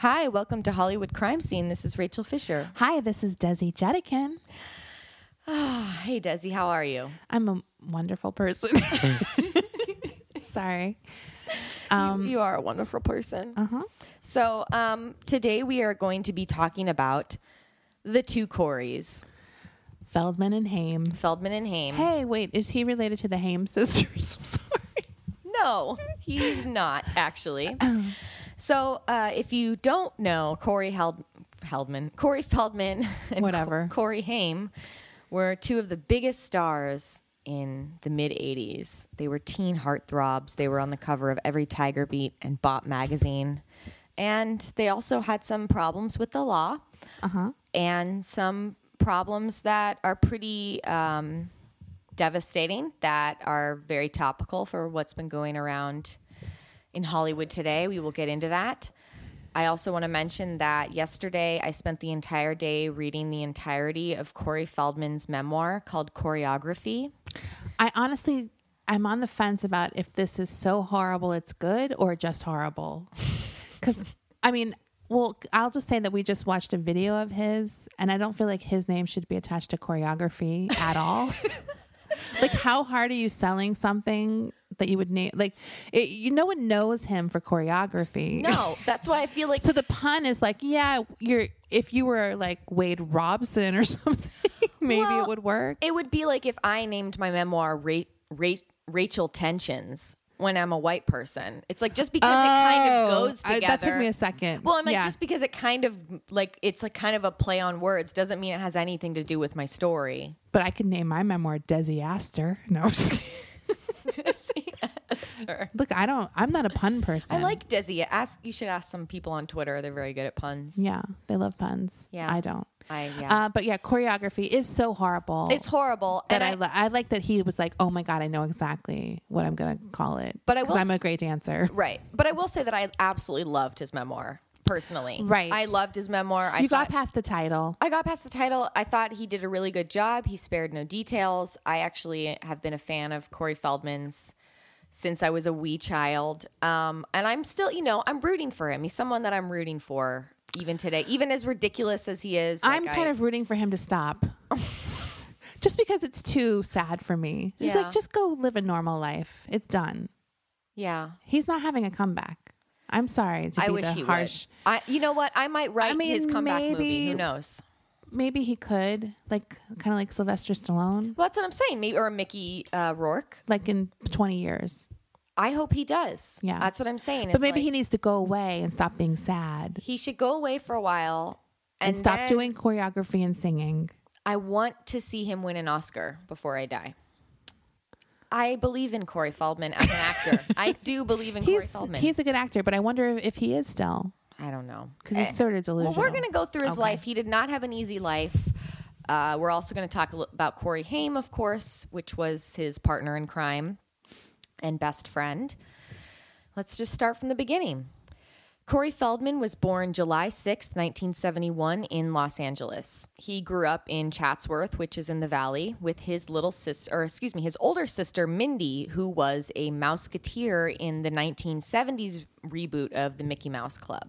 Hi, welcome to Hollywood Crime Scene. This is Rachel Fisher. Hi, this is Desi Jedeikin. Ah, hey, Desi, how are you? I'm a wonderful person. Sorry. Um, you are a wonderful person. uh-huh. So, um, today we are going to be talking about the two Coreys, Feldman and Haim. Feldman and Haim. Hey, wait, is he related to the Haim sisters? I'm sorry. No, he's not actually. so, uh, if you don't know, Corey Held- Heldman, Corey Feldman, and Whatever. Co- Corey Haim were two of the biggest stars in the mid '80s. They were teen heartthrobs. They were on the cover of every Tiger Beat and Bop magazine, and they also had some problems with the law, and some problems that are pretty. Um, devastating that are very topical for what's been going around in Hollywood today. We will get into that. I also want to mention that yesterday I spent the entire day reading the entirety of Corey Feldman's memoir called Coreyography. I honestly, I'm on the fence about if this is so horrible it's good or just horrible. Because, I mean, well, I'll just say that we just watched a video of his, and I don't feel like his name should be attached to choreography at all. like, how hard are you selling something that you would name? Like, it, you no one knows him for choreography. No, that's why I feel like So the pun is like, yeah, you're if you were like Wade Robson or something, maybe Well, it would work. it would be like if I named my memoir Ra- Ra- Rachel Tensions when I'm a white person. It's like just because it kind of Oh, goes I- together. that took me a second. Well, I'm like Yeah. just because it kind of like it's like kind of a play on words doesn't mean it has anything to do with my story. But I could name my memoir Desi Astor. No, I'm just kidding. Esther. look, I don't. I'm not a pun person. I like Desi. Ask you should ask some people on Twitter. They're very good at puns. Yeah, they love puns. Yeah. I don't. I yeah. Uh, but yeah, Coreyography is so horrible. it's horrible. And I, I, li- I like that he was like, oh my god, I know exactly what I'm gonna call it. But I because I'm a great dancer. right, but I will say that I absolutely loved his memoir personally. Right. I loved his memoir. I you got past the title. I got past the title. I thought he did a really good job. He spared no details. I actually have been a fan of Corey Feldman's since I was a wee child. Um, and I'm still, you know, I'm rooting for him. He's someone that I'm rooting for even today, even as ridiculous as he is. I'm like, kind I- of rooting for him to stop. just because it's too sad for me. Just Yeah. like just go live a normal life. It's done. yeah. He's not having a comeback. I'm sorry to I be wish the he harsh. would. I, you know what? I might write I mean, his comeback movie. maybe- Who knows? Maybe he could, like kind of like Sylvester Stallone, Well, that's what I'm saying. Maybe or Mickey uh, Rourke. like in 20 years. I hope he does. Yeah. that's what I'm saying. But It's maybe like, he needs to go away and stop being sad he should go away for a while and, and, stop then- doing choreography and singing. I want to see him win an Oscar before I die. I believe in Corey Feldman as an actor. I do believe in Corey He's Feldman. he's a good actor, but I wonder if he is still I don't know because he's Eh, sort of delusional. Well, we're going to go through his Okay. life. He did not have an easy life. Uh, we're also going to talk li- about Corey Haim, of course, which was his partner in crime and best friend. Let's just start from the beginning. Corey Feldman was born July 6th, 1971, in Los Angeles. He grew up in Chatsworth, which is in the valley, with his little sister, or excuse me, his older sister, Mindy, who was a Mouseketeer in the 1970s reboot of the Mickey Mouse Club.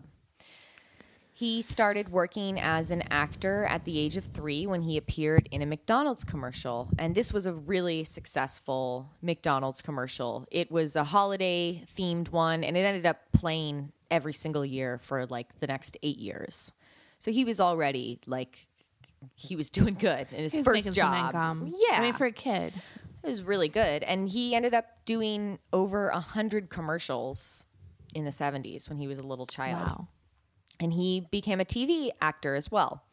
He started working as an actor at the age of three when he appeared in a McDonald's commercial. And this was a really successful McDonald's commercial. It was a holiday themed one, and it ended up playing every single year for like the next eight years. So he was already like, he was doing good in his He's first job. Yeah. I mean for a kid. It was really good. And he ended up doing over a hundred commercials in the 70s when he was a little child Wow. And he became a TV actor as well.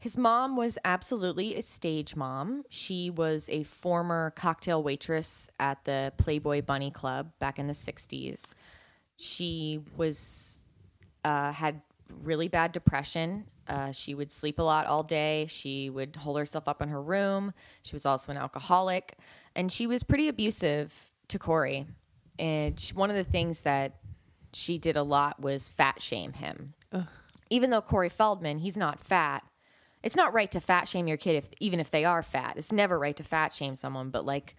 His mom was absolutely a stage mom. She was a former cocktail waitress at the Playboy Bunny Club back in the 60s. she was uh, had really bad depression. Uh, she would sleep a lot all day. She would hold herself up in her room. She was also an alcoholic, and she was pretty abusive to Corey. And she, one of the things that she did a lot was fat shame him. Even though Corey Feldman, he's not fat. It's not right to fat shame your kid if even if they are fat. It's never right to fat shame someone, but like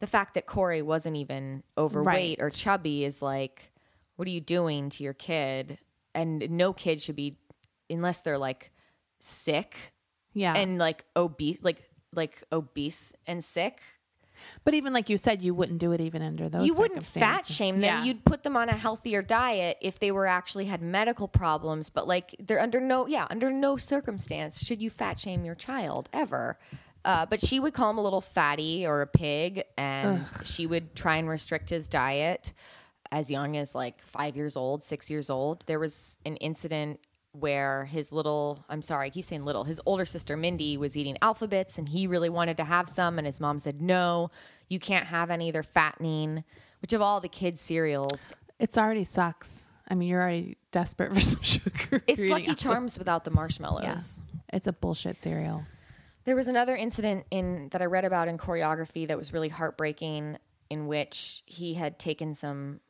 the fact that Corey wasn't even overweight or chubby is like, what are you doing to your kid? And no kid should be, unless they're like sick Yeah. and like obese, like like obese and sick. But even like you said, you wouldn't do it even under those. you wouldn't fat shame them. Yeah. You'd put them on a healthier diet if they were actually had medical problems. But like they're under no, yeah, under no circumstance should you fat shame your child ever. Uh, but she would call him a little fatty or a pig, and she would try and restrict his diet as young as like five years old, six years old. There was an incident where his little, I'm sorry, I keep saying little, his older sister Mindy was eating Alpha-Bits and he really wanted to have some. And his mom said, no, you can't have any. They're fattening, which of all the kids' cereals, It's already sucks. I mean, you're already desperate for some sugar. it's Lucky eating Charms without the marshmallows. Yeah. It's a bullshit cereal. There was another incident in that I read about in Coreyography that was really heartbreaking, in which he had taken some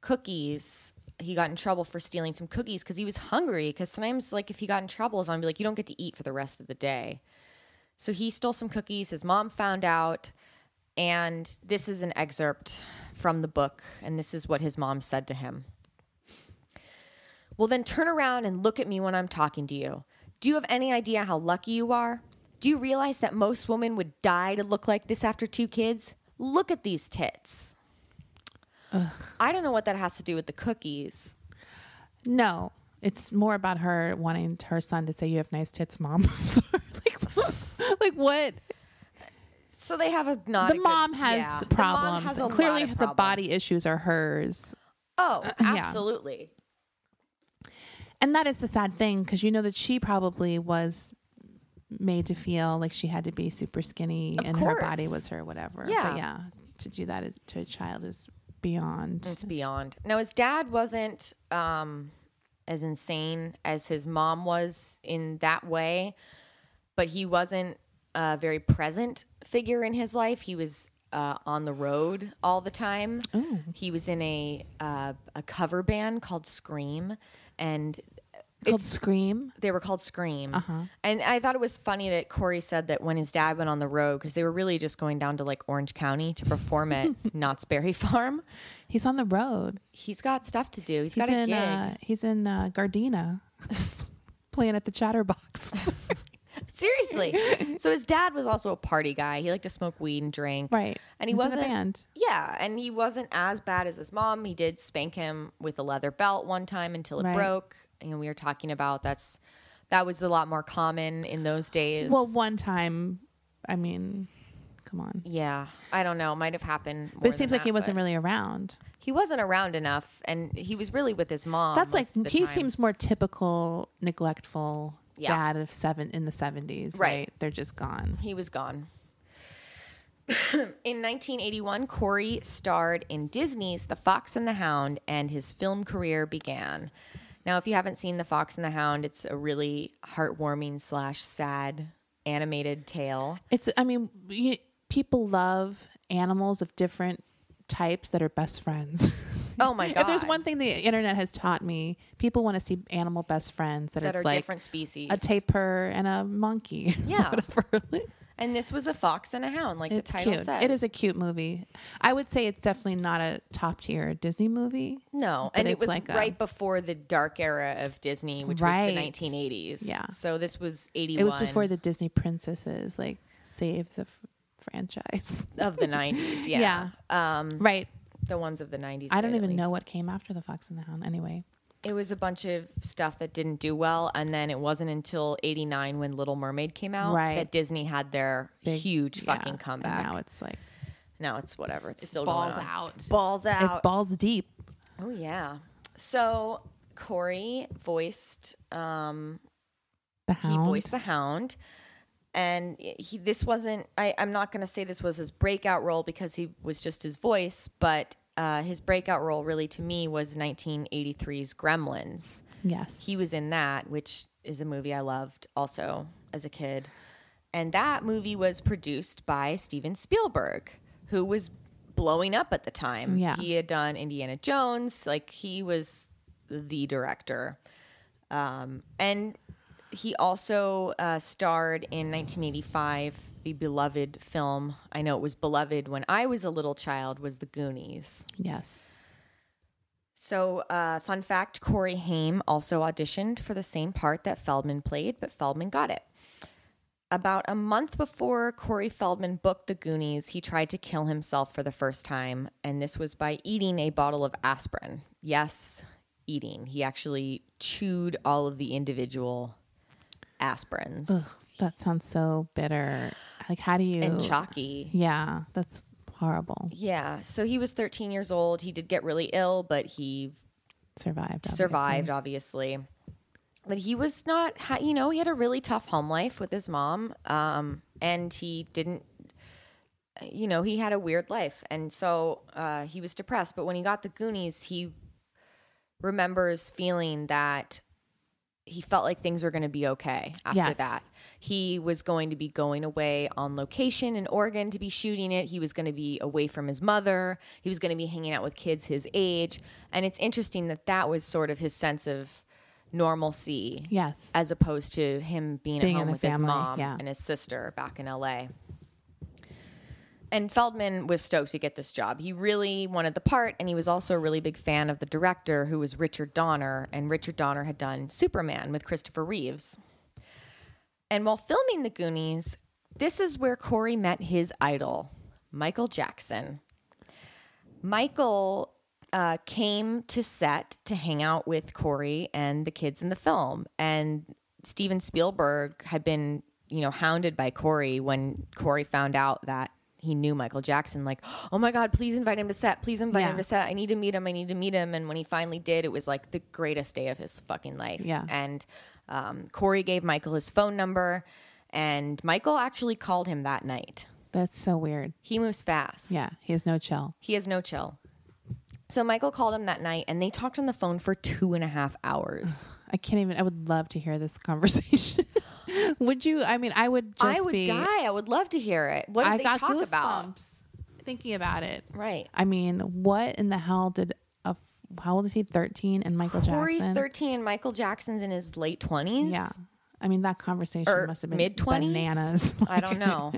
cookies. He got in trouble for stealing some cookies because he was hungry. Because sometimes, like, if he got in trouble, his mom would be like, "You don't get to eat for the rest of the day." So he stole some cookies. His mom found out, and this is an excerpt from the book, and this is what his mom said to him. Well, then turn around and look at me when I'm talking to you. Do you have any idea how lucky you are? Do you realize that most women would die to look like this after two kids? Look at these tits. I don't know what that has to do with the cookies. No, it's more about her wanting her son to say, "You have nice tits, mom." Sorry. like, like what? So they have a not the a good- mom has yeah. The mom problems. has clearly, the body issues are hers. Oh, uh, yeah. absolutely. And that is the sad thing because you know that she probably was made to feel like she had to be super skinny Of and her body was her whatever. Yeah. But yeah, to do that is, to a child is beyond. It's beyond. Now his dad wasn't um, as insane as his mom was in that way, but he wasn't a very present figure in his life. He was uh, on the road all the time. He was in a uh, a cover band called Scream, and called Scream. they were called Scream. Uh-huh. And I thought it was funny that Corey said that when his dad went on the road, because they were really just going down to like Orange County to perform at Knott's Berry Farm. He's on the road. He's got stuff to do. He's He's got a in gig. uh, he's in uh, Gardena, playing at the Chatterbox. Seriously. so his dad was also a party guy. He liked to smoke weed and drink. right, And he He's a wasn't band. Yeah, and he wasn't as bad as his mom. He did spank him with a leather belt one time until it Right. broke. And we were talking about that's that was a lot more common in those days. Well, one time, I mean, come on. yeah, I don't know. Might have happened. But it seems like he wasn't really around. He wasn't around enough, and he was really with his mom. That's like most of the he time. seems more typical neglectful Yeah. dad of seven in the seventies. Right. Right. They're just gone. He was gone. in 1981, Corey starred in Disney's The Fox and the Hound, and his film career began. Now, if you haven't seen The Fox and the Hound, it's a really heartwarming slash sad animated tale. It's. I mean, you, people love animals of different types that are best friends. Oh my god! if there's one thing the internet has taught me, people want to see animal best friends that, That are like different species. a tapir and a monkey. Yeah. Whatever. And this was a fox and a hound, like It's the title cute. says. It is a cute movie. I would say it's definitely not a top tier Disney movie. No, and it was like a- right before the dark era of Disney, which Right. was the 1980s. Yeah. So this was 81. It was before the Disney princesses like saved the f- franchise. of the 90s. Yeah. Um, Right. the ones of the 90s. I don't even know what came after the Fox and the Hound. Anyway, It was a bunch of stuff that didn't do well, and then it wasn't until '89 when Little Mermaid came out Right. that Disney had their Big- huge yeah, fucking and comeback. now it's like now it's whatever. It's, still balls going on. out. Balls out. it's balls deep. oh yeah. So Corey voiced. Um, The he voiced the Hound, and he. This wasn't. I, I'm not going to say this was his breakout role because he was just his voice, but. Uh, his breakout role, really, to me, was 1983's Gremlins. Yes. He was in that, which is a movie I loved also as a kid. And that movie was produced by Steven Spielberg, who was blowing up at the time. Yeah. He had done Indiana Jones, like he was the director. Um, and he also uh, starred in 1985 the beloved film. I know it was beloved when I was a little child. Was The Goonies. Yes. So, uh, fun fact: Corey Haim also auditioned for the same part that Feldman played, but Feldman got it. About a month before Corey Feldman booked The Goonies, he tried to kill himself for the first time, and this was by eating a bottle of aspirin. Yes, eating. He actually chewed all of the individual aspirins Ugh, that sounds so bitter. Like, how do you? and chalky. Yeah, that's horrible. Yeah, so he was 13 years old. He did get really ill, but he Survived. obviously. survived, obviously. But he was not, you know, he had a really tough home life with his mom, um, and he didn't, you know, he had a weird life, and so uh, he was depressed. But when he got the Goonies, he remembers feeling that he felt like things were going to be okay after Yes. that. He was going to be going away on location in Oregon to be shooting it. He was going to be away from his mother. He was going to be hanging out with kids his age. And it's interesting that that was sort of his sense of normalcy. Yes. As opposed to him being, Being at home with his mom yeah. and his sister back in LA. And Feldman was stoked to get this job. He really wanted the part, and he was also a really big fan of the director, who was Richard Donner. And Richard Donner had done Superman with Christopher Reeves. And while filming The Goonies, this is where Corey met his idol, Michael Jackson. Michael uh, came to set to hang out with Corey and the kids in the film. And Steven Spielberg had been, you know, hounded by Corey when Corey found out that he knew Michael Jackson. Like, oh my God, please invite him to set. Please invite Yeah. him to set. I need to meet him. I need to meet him. And when he finally did, it was like the greatest day of his fucking life. Yeah. And um, Corey gave Michael his phone number, and Michael actually called him that night. That's so weird. He moves fast. Yeah, he has no chill. He has no chill. So Michael called him that night and they talked on the phone for two and a half hours. I can't even. I would love to hear this conversation. would you? I mean, I would. Just I would be, die. I would love to hear it. What did I they got talk goosebumps about? thinking about it. Right. I mean, what in the hell did a how old is he? Thirteen and Michael Jackson? Corey's 13 and Michael Jackson's in his late 20s. Yeah, I mean that conversation Or must have been mid 20s. bananas. I don't know.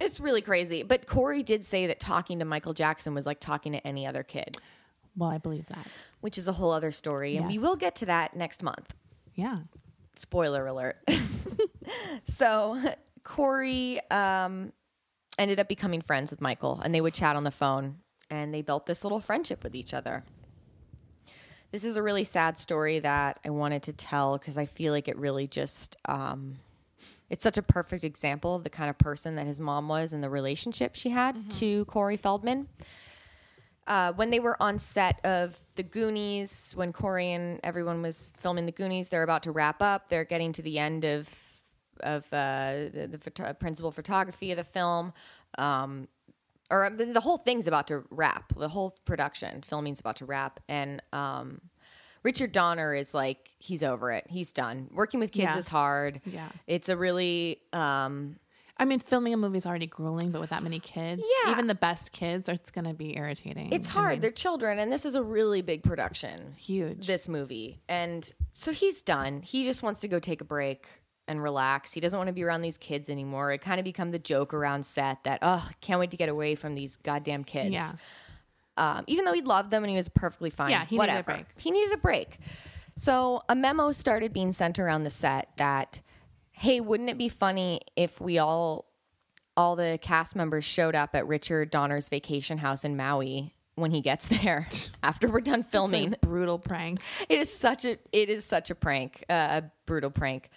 It's really crazy. But Corey did say that talking to Michael Jackson was like talking to any other kid, well, I believe that. which is a whole other story. And we will get to that next month. Yeah. spoiler alert. so Corey um, ended up becoming friends with Michael, and they would chat on the phone, and they built this little friendship with each other. This is a really sad story that I wanted to tell because I feel like it really just. Um, it's such a perfect example of the kind of person that his mom was and the relationship she had to Corey Feldman uh, when they were on set of The Goonies, when Corey and everyone was filming The Goonies, they're about to wrap up. They're getting to the end of of uh, the, the photo- principal photography of the film, um, or the, the whole thing's about to wrap. The whole production filming's about to wrap, and um, Richard Donner is like he's over it. He's done. Working with kids Yeah. is hard. Yeah. it's a really um, I mean, filming a movie is already grueling, but with that many kids, Yeah. even the best kids, it's going to be irritating. it's I hard. mean, They're children, and this is a really big production. huge. this movie. And so he's done. He just wants to go take a break and relax. He doesn't want to be around these kids anymore. It kind of become the joke around set that, oh, can't wait to get away from these goddamn kids. Yeah. Um, even though he loved them and he was perfectly fine. Yeah, he needed a break. He needed a break. So a memo started being sent around the set that, hey, wouldn't it be funny if we all all the cast members showed up at Richard Donner's vacation house in Maui when he gets there after we're done filming. brutal prank. It is such a it is such a prank, uh, a brutal prank.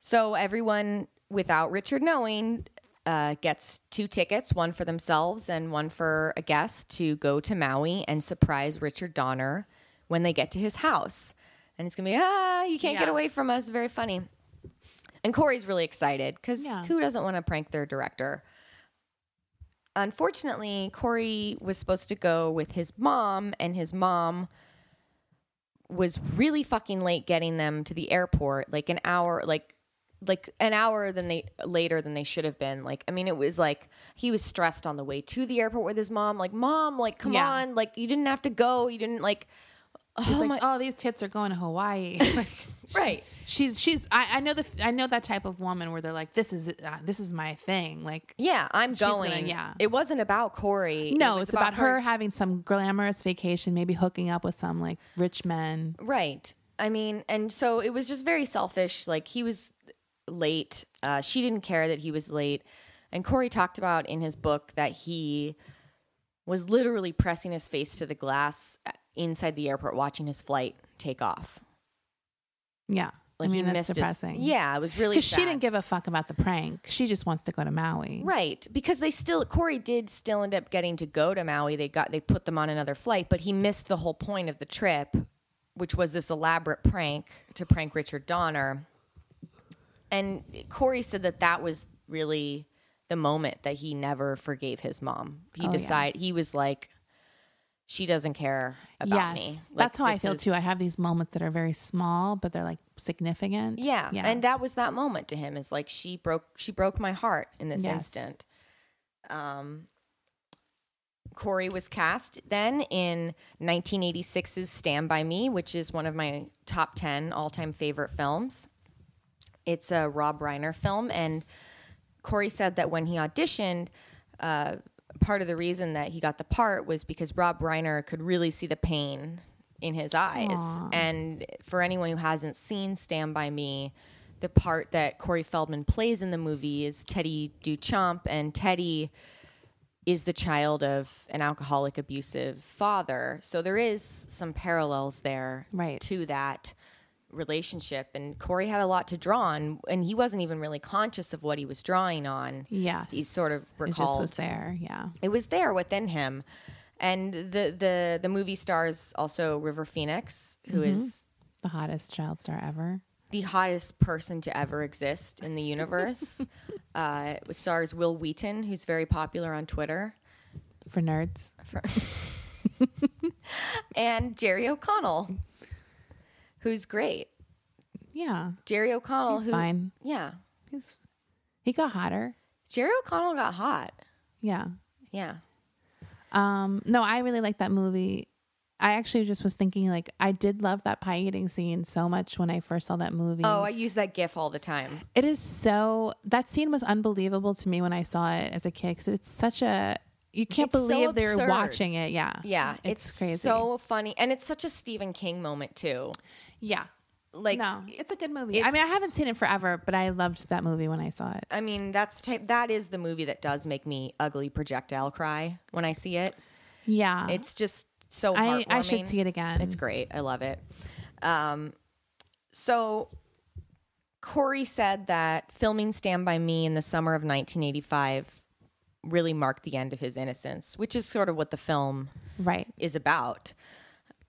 So everyone, without Richard knowing, uh, gets two tickets, one for themselves and one for a guest, to go to Maui and surprise Richard Donner when they get to his house. And it's gonna be ah, you can't get away from us. Very funny. And Corey's really excited because Yeah. who doesn't want to prank their director? unfortunately, Corey was supposed to go with his mom, and his mom was really fucking late getting them to the airport, like an hour, like like an hour than they later than they should have been. Like, I mean, it was like he was stressed on the way to the airport with his mom. Like, mom, like, come Yeah. on, like, you didn't have to go. You didn't like. Oh like, my, oh, these tits are going to Hawaii. Like, right. she's she's. I, I know the I know that type of woman where they're like, this is uh, this is my thing. Like, Yeah, I'm She's gonna- yeah. It wasn't about Corey. no, It it's about, her having some glamorous vacation, maybe hooking up with some like rich men. Right. I mean, and so it was just very selfish. Like he was late. Uh, she didn't care that he was late. And Corey talked about in his book that he was literally pressing his face to the glass inside the airport watching his flight take off. Yeah, Like I mean he that's missed depressing. His, yeah, it was really because she didn't give a fuck about the prank. She just wants to go to Maui. Right, because they still Corey did still end up getting to go to Maui. They got they put them on another flight, but he missed the whole point of the trip, which was this elaborate prank to prank Richard Donner. And Corey said that that was really the moment that he never forgave his mom. He Oh, yeah. decided he was like, she doesn't care about yes, me. Like, that's how I feel too. I have these moments that are very small, but they're like significant. Yeah. And that was that moment to him is like she broke she broke my heart in this Yes. instant. Um Corey was cast then in 1986's Stand By Me, which is one of my top 10 all-time favorite films. It's a Rob Reiner film and Corey said that when he auditioned, uh, part of the reason that he got the part was because Rob Reiner could really see the pain in his eyes. And for anyone who hasn't seen Stand By Me, the part that Corey Feldman plays in the movie is Teddy Duchamp, and Teddy is the child of an alcoholic, abusive father. So there is some parallels there Right. to that relationship. And Corey had a lot to draw on, and he wasn't even really conscious of what he was drawing on. Yes. He sort of It just recalled was there. Yeah. it was there within him. And the the the movie stars also River Phoenix, who is The hottest child star ever. the hottest person to ever exist in the universe. uh, stars Wil Wheaton, who's very popular on Twitter, For nerds. and Jerry O'Connell, who's great. Yeah. Jerry O'Connell, He's who fine. yeah, He's, he got hotter. Jerry O'Connell got hot. Yeah. Yeah, Um, no, I really like that movie. I actually just was thinking like I did love that pie eating scene so much when I first saw that movie. Oh, I use that GIF all the time. it is so that scene was unbelievable to me when I saw it as a kid because it's such a you can't It's so believe they're watching it. Yeah, Yeah, it's, it's, crazy. so funny, and it's such a Stephen King moment too. Yeah, Like, no, it's a good movie. I mean, I haven't seen it forever, but I loved that movie when I saw it. I mean, that's the type. That is the movie that does make me ugly projectile cry when I see it. Yeah, It's just so. I I should see it again. It's great. I love it. Um, so Corey said that filming Stand By Me in the summer of 1985 really marked the end of his innocence, which is sort of what the film right. is about.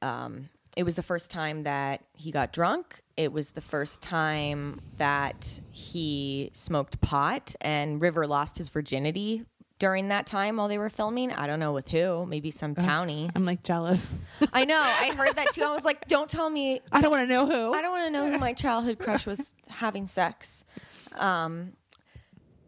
Um, it was the first time that he got drunk. It was the first time that he smoked pot, and River lost his virginity during that time while they were filming. I don't know with who, maybe some townie. I'm like jealous. I know. I heard that too. I was like, don't tell me. I don't want to know who. I don't want to know who my childhood crush was having sex. Um,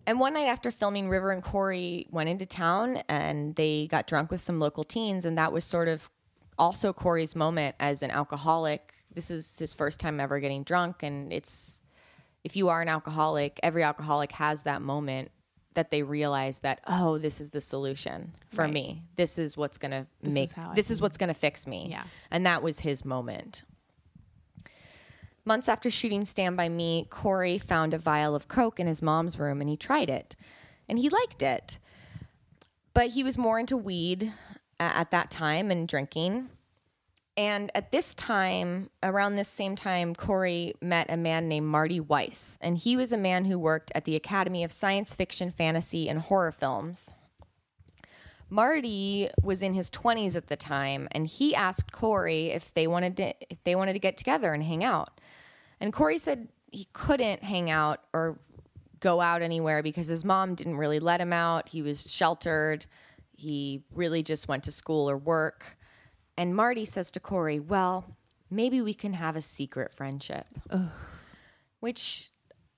and one night after filming, River and Corey went into town and they got drunk with some local teens. And that was sort of also Corey's moment as an alcoholic. This is his first time ever getting drunk. And it's, if you are an alcoholic, every alcoholic has that moment that they realize that, oh, this is the solution for Right. me. This is what's going to This is make, how I this is what's going to fix me. Yeah. And that was his moment. Months after shooting Stand By Me, Corey found a vial of Coke in his mom's room and he tried it. And he liked it. But he was more into weed at that time and drinking. And at this time, around this same time, Corey met a man named Marty Weiss. And he was a man who worked at the Academy of Science Fiction, Fantasy, and Horror Films. Marty was in his 20s at the time and he asked Corey if they wanted to if they wanted to get together and hang out. And Corey said he couldn't hang out or go out anywhere because his mom didn't really let him out. He was sheltered. He really just went to school or work. And Marty says to Corey, Well, maybe we can have a secret friendship. Which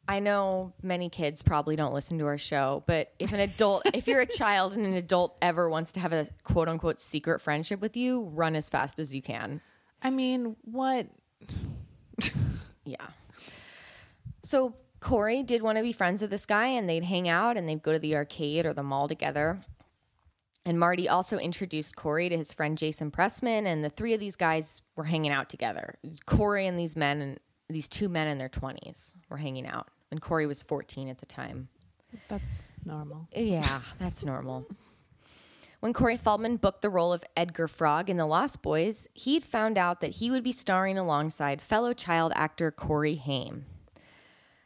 I know many kids probably don't listen to our show, but if an adult, if you're a child and an adult ever wants to have a quote unquote secret friendship with you, run as fast as you can. I mean, what? Yeah. So Corey did want to be friends with this guy and they'd hang out and they'd go to the arcade or the mall together. And Marty also introduced Corey to his friend Jason Pressman, and the three of these guys were hanging out together. Corey and these men and these two men in their 20s were hanging out. And Corey was 14 at the time. That's normal. Yeah, that's normal. When Corey Feldman booked the role of Edgar Frog in The Lost Boys, he'd found out that he would be starring alongside fellow child actor Corey Haim.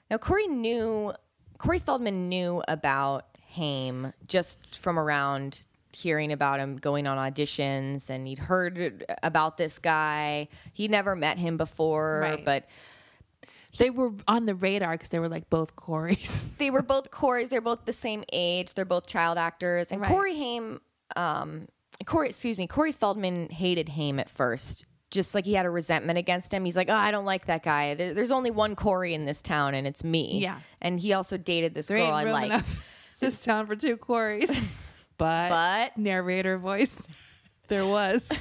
Now, Corey knew, Corey Feldman knew about Haim just from around hearing about him going on auditions, and he'd heard about this guy. He'd never met him before, Right. but They were on the radar because they were like both Corys. they were both Corey's. They're both the same age. They're both child actors. And Right. Corey Haim, um, Corey, excuse me, Corey Feldman hated Haim at first. Just like he had a resentment against him. He's like, oh, I don't like that guy. There, there's only one Corey in this town, and it's me. Yeah. And he also dated this There girl I like. this town for two Corys. But, But narrator voice, there was.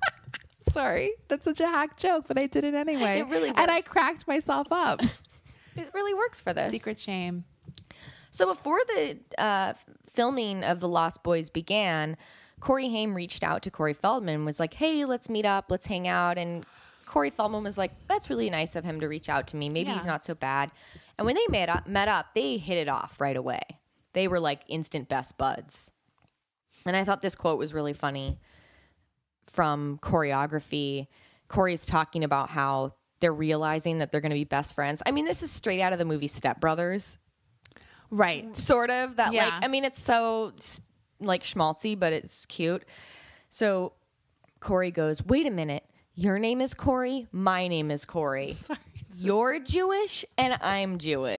Sorry, that's such a hack joke, but I did it anyway. It really and I cracked myself up. it really works for this. Secret shame. So before the uh, filming of The Lost Boys began, Corey Haim reached out to Corey Feldman and was like, hey, let's meet up, let's hang out. And Corey Feldman was like, that's really nice of him to reach out to me. Maybe he's not so bad. And when they met up, met up, they hit it off right away. They were like instant best buds. And I thought this quote was really funny from Coreyography. Corey's talking about how they're realizing that they're going to be best friends. I mean, this is straight out of the movie Step Brothers Right. sort of that Yeah. like i mean it's so like schmaltzy but it's cute so corey goes wait a minute your name is corey my name is corey you're jewish and i'm jewish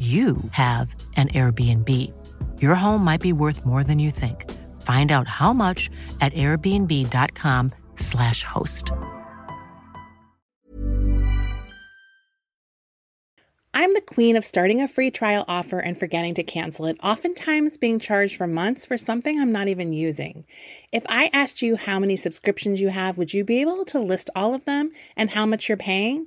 you have an Airbnb. Your home might be worth more than you think. Find out how much at airbnb.com/slash host. I'm the queen of starting a free trial offer and forgetting to cancel it, oftentimes being charged for months for something I'm not even using. If I asked you how many subscriptions you have, would you be able to list all of them and how much you're paying?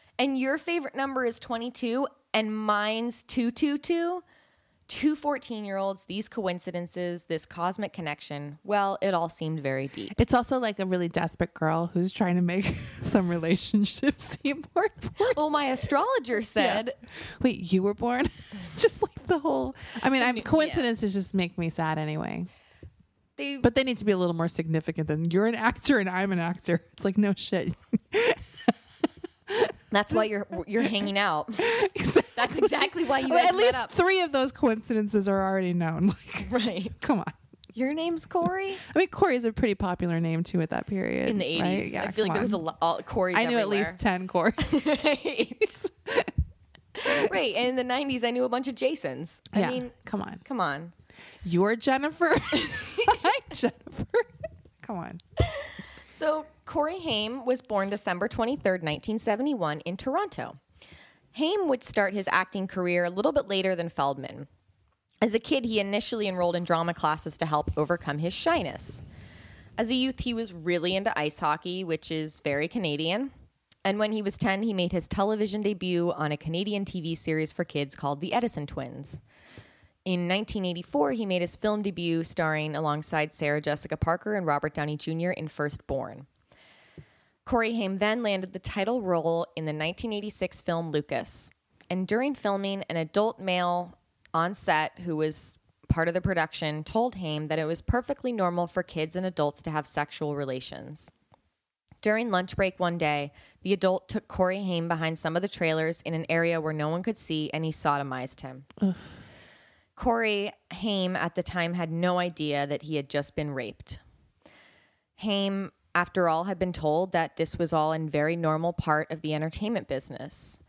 and your favorite number is 22 and mine's 222 two 14 year olds these coincidences this cosmic connection well it all seemed very deep It's also like a really desperate girl who's trying to make some relationships seem more important. well my astrologer said Wait, you were born? just like the whole. I mean, I'm yeah. coincidences just make me sad anyway. they But they need to be a little more significant than you're an actor and I'm an actor. It's like no shit. That's why you're you're hanging out. That's exactly why you Well, at least three of those coincidences are already known. Like, right. come on. Your name's Corey I mean, Corey is a pretty popular name too at that period in the 80s. right? Yeah, I feel like come there was a lot all, Corey's I knew at least ten Corey. right. And in the 90s, I knew a bunch of Jasons. I yeah, mean, come on. come on. You're Jennifer. Hi, Jennifer. Come on. So, Corey Haim was born December 23rd, 1971, in Toronto. Haim would start his acting career a little bit later than Feldman. As a kid, he initially enrolled in drama classes to help overcome his shyness. As a youth, he was really into ice hockey, which is very Canadian. And when he was 10, he made his television debut on a Canadian TV series for kids called The Edison Twins. In 1984, he made his film debut starring alongside Sarah Jessica Parker and Robert Downey Jr. in Firstborn. Corey Haim then landed the title role in the 1986 film Lucas. And during filming, an adult male on set who was part of the production told Haim that it was perfectly normal for kids and adults to have sexual relations. During lunch break one day, the adult took Corey Haim behind some of the trailers in an area where no one could see and he sodomized him. Corey Haim at the time had no idea that he had just been raped. Haim, after all, had been told that this was all a very normal part of the entertainment business.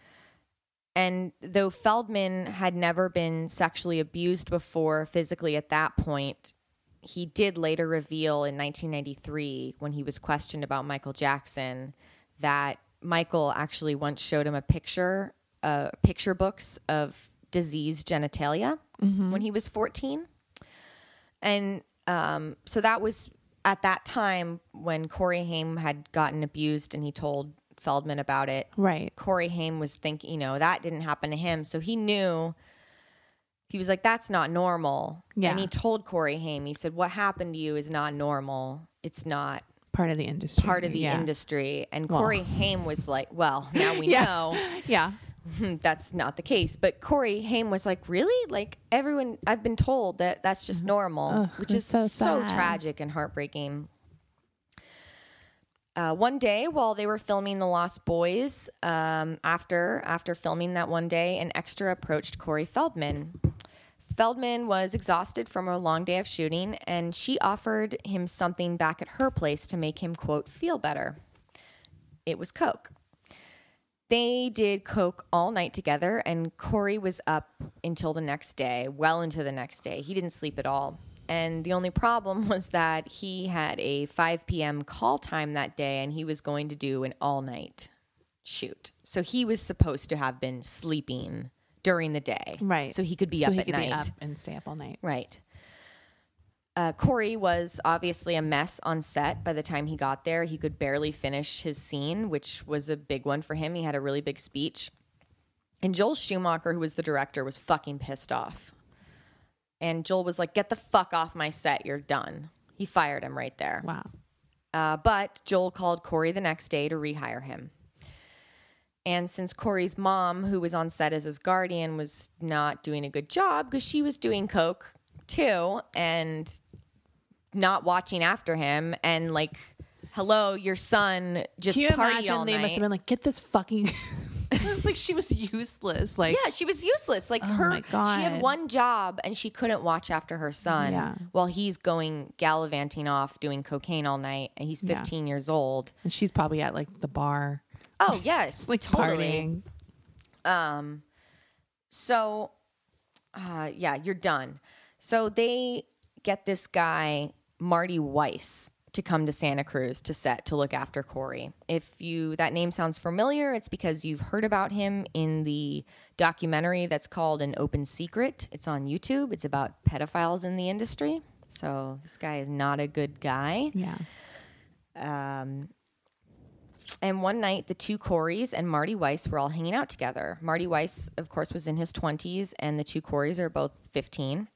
And though Feldman had never been sexually abused before physically at that point, he did later reveal in 1993 when he was questioned about Michael Jackson that Michael actually once showed him a picture, uh, picture books of diseased genitalia when he was 14. And um, so that was at that time when Corey Haim had gotten abused and he told Feldman about it. Right. Corey Haim was thinking, you know, that didn't happen to him. So he knew, he was like, that's not normal. Yeah. And he told Corey Haim, he said, what happened to you is not normal. It's not Part of the industry. part of the yeah. industry. And Well. Corey Haim was like, well, now we Yeah. know Yeah. that's not the case. But Corey Haim was like, really? Like everyone, I've been told that that's just normal, Ugh, which is so so, tragic and heartbreaking. Uh, one day, while they were filming The Lost Boys, um, after after filming that one day, an extra approached Corey Feldman. Feldman was exhausted from a long day of shooting, and she offered him something back at her place to make him quote feel better. It was Coke. They did coke all night together, and Corey was up until the next day, well into the next day. He didn't sleep at all. And the only problem was that he had a 5 p.m. call time that day, and he was going to do an all night shoot. So he was supposed to have been sleeping during the day. Right. So he could be so up he at could night. Be up and stay up all night. Right. Uh, Corey was obviously a mess on set by the time he got there. He could barely finish his scene, which was a big one for him. He had a really big speech. And Joel Schumacher, who was the director, was fucking pissed off. And Joel was like, Get the fuck off my set. You're done. He fired him right there. Wow. Uh, but Joel called Corey the next day to rehire him. And since Corey's mom, who was on set as his guardian, was not doing a good job because she was doing coke too and not watching after him, and like, hello, your son just Can you party imagine all they night. must have been like, get this fucking like she was useless. Like yeah, she was useless. Like her, Oh my God. she had one job and she couldn't watch after her son Yeah. while he's going gallivanting off doing cocaine all night, and he's Yeah. 15 years old. and she's probably at like the bar. Oh yes, Like totally. partying. Um, so, uh, yeah, you're done. So they get this guy, Marty Weiss, to come to Santa Cruz to set to look after Corey. If you that name sounds familiar, it's because you've heard about him in the documentary that's called An Open Secret. It's on YouTube. It's about pedophiles in the industry. So this guy is not a good guy. Yeah. Um, and one night, the two Coreys and Marty Weiss were all hanging out together. Marty Weiss, of course, was in his 20s, and the two Coreys are both 15.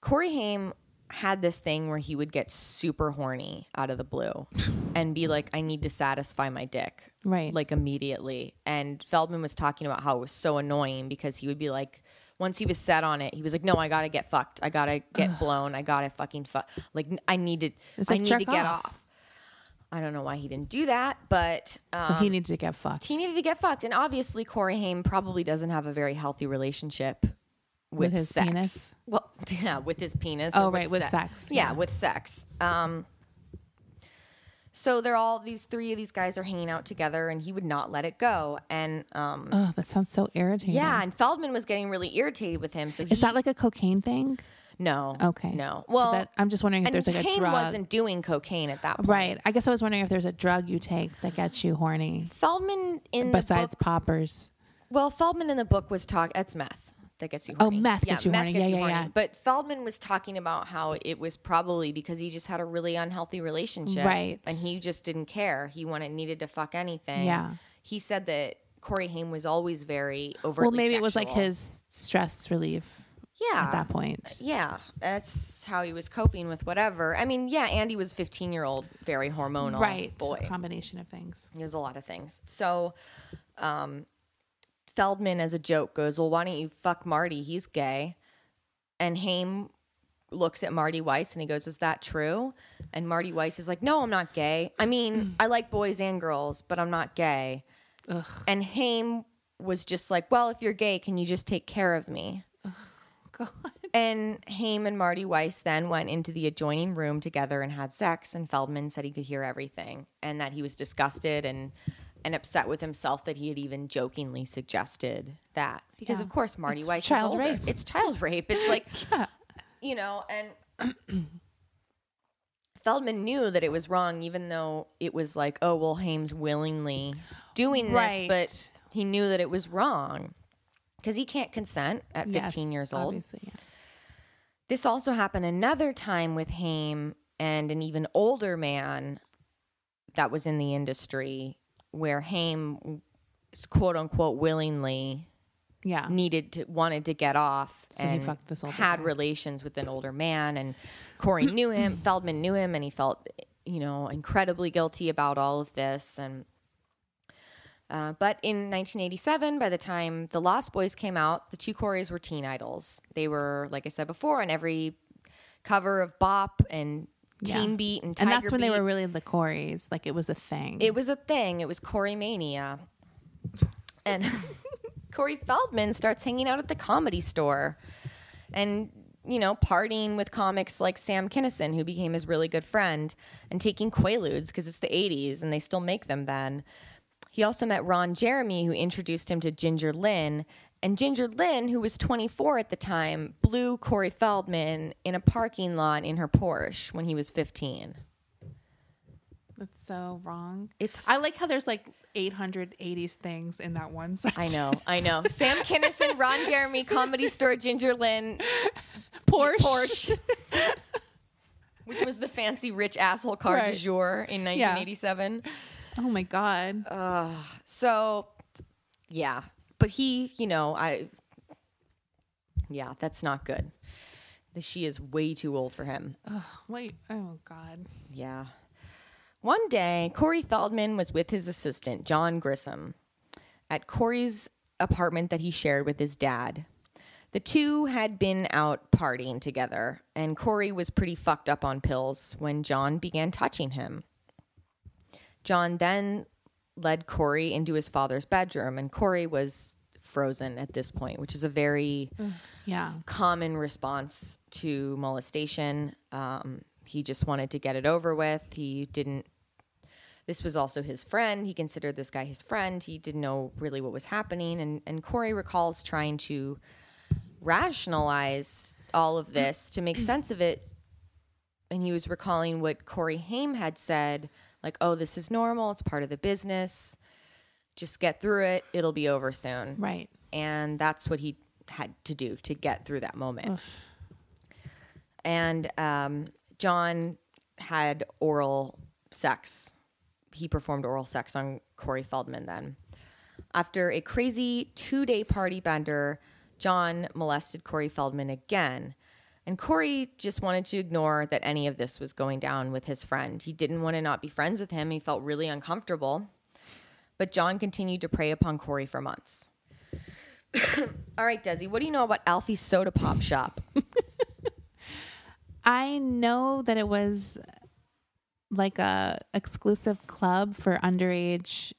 Corey Haim had this thing where he would get super horny out of the blue and be like, I need to satisfy my dick. Right. Like immediately. And Feldman was talking about how it was so annoying because he would be like, Once he was set on it, he was like, "No, I gotta get fucked. I gotta get blown. I gotta fucking fuck. Like I needed. It's I like need to get off. off. I don't know why he didn't do that, but um, so he needed to get fucked. he needed to get fucked. And obviously, Corey Haim probably doesn't have a very healthy relationship with, With his sex. penis? Well, yeah, with his penis. Oh, right, with sex, Yeah, yeah. with sex. Um, so they're all these three of these guys are hanging out together, and he would not let it go. And um, oh, that sounds so irritating. yeah, and Feldman was getting really irritated with him. So Is he, that like a cocaine thing? no? Okay. no. So Well, that- I'm just wondering if there's like a drug. wasn't doing cocaine at that point. Right. I guess I was wondering if there's a drug you take that gets you horny Feldman in besides the book, poppers. Well, Feldman in the book was talk. That's meth that gets you horny. Oh, horny. meth gets you horny. Yeah, yeah, yeah. But Feldman was talking about how it was probably because he just had a really unhealthy relationship, Right. And he just didn't care. He wanted needed to fuck anything. Yeah. He said that Corey Haim was always very over. Well, maybe it was like his stress relief yeah at that point. Yeah, that's how he was coping with whatever. I mean, yeah, Andy was 15 year old, very hormonal Right. boy. Combination of things. There's a lot of things. So, um, Feldman, as a joke, goes, "Well, why don't you fuck Marty? He's gay." And Haim looks at Marty Weiss and he goes, "Is that true?" And Marty Weiss is like, "No, I'm not gay. I mean, I like boys and girls, but I'm not gay." And Haim was just like, "Well, if you're gay, can you just take care of me?" God. And Haim and Marty Weiss then went into the adjoining room together and had sex. And Feldman said he could hear everything and that he was disgusted and and upset with himself that he had even jokingly suggested that because Yeah. of course Marty It's is child rape. It's child rape. It's like Yeah. you know and. Feldman knew that it was wrong, even though it was like, oh, well, Haim's willingly doing Right. this, but he knew that it was wrong because he can't consent at 15 Yes, years old. Obviously, yeah. This also happened another time with Haim and an even older man that was in the industry where Haim quote unquote willingly Yeah. needed to wanted to get off So he and fucked this older had guy. relations with an older man and Corey knew him Feldman knew him and he felt you know incredibly guilty about all of this and uh, but in 1987, by the time The Lost Boys came out, the two Coreys were teen idols. They were, like I said before, on every cover of Bop and Teen Yeah. Beat and and that's when they were really the Corys. Like it was a thing. It was a thing. It was Corey Mania. And Corey Feldman starts hanging out at the comedy store and, you know, partying with comics like Sam Kinison, who became his really good friend, and taking Quaaludes because it's the 80s and they still make them then. He also met Ron Jeremy, who introduced him to Ginger Lynn. And Ginger Lynn, who was 24 at the time, blew Corey Feldman in a parking lot in her Porsche when he was 15. That's so wrong. It's I like how there's like 880s things in that one section. I know, I know. Sam Kinison, Ron Jeremy, Comedy Store, Ginger Lynn, Porsche. Porsche, which was the fancy rich asshole car Right. du jour in 1987. Oh my god. So, yeah, but he, you know, I, yeah, that's not good. She is way too old for him. Wait. Oh god. Yeah. One day, Corey Feldman was with his assistant, John Grissom, at Corey's apartment that he shared with his dad. The two had been out partying together, and Corey was pretty fucked up on pills when John began touching him. John then led Corey into his father's bedroom, and Corey was frozen at this point, which is a very Yeah. common response to molestation. Um, he just wanted to get it over with. He didn't. This was also his friend. He considered this guy his friend. He didn't know really what was happening. And, and Corey recalls trying to rationalize all of this to make sense of it. And he was recalling what Corey Haim had said like, oh, this is normal. It's part of the business. Just get through it. It'll be over soon Right. and that's what he had to do to get through that moment. And um, John had oral sex. He performed oral sex on Corey Feldman then. After a crazy two day party bender, John molested Corey Feldman again. And Corey just wanted to ignore that any of this was going down with his friend. He didn't want to not be friends with him. He felt really uncomfortable. But John continued to prey upon Corey for months. All right, Desi, what do you know about Alfie's Soda Pop Shop? I know that it was like a exclusive club for underage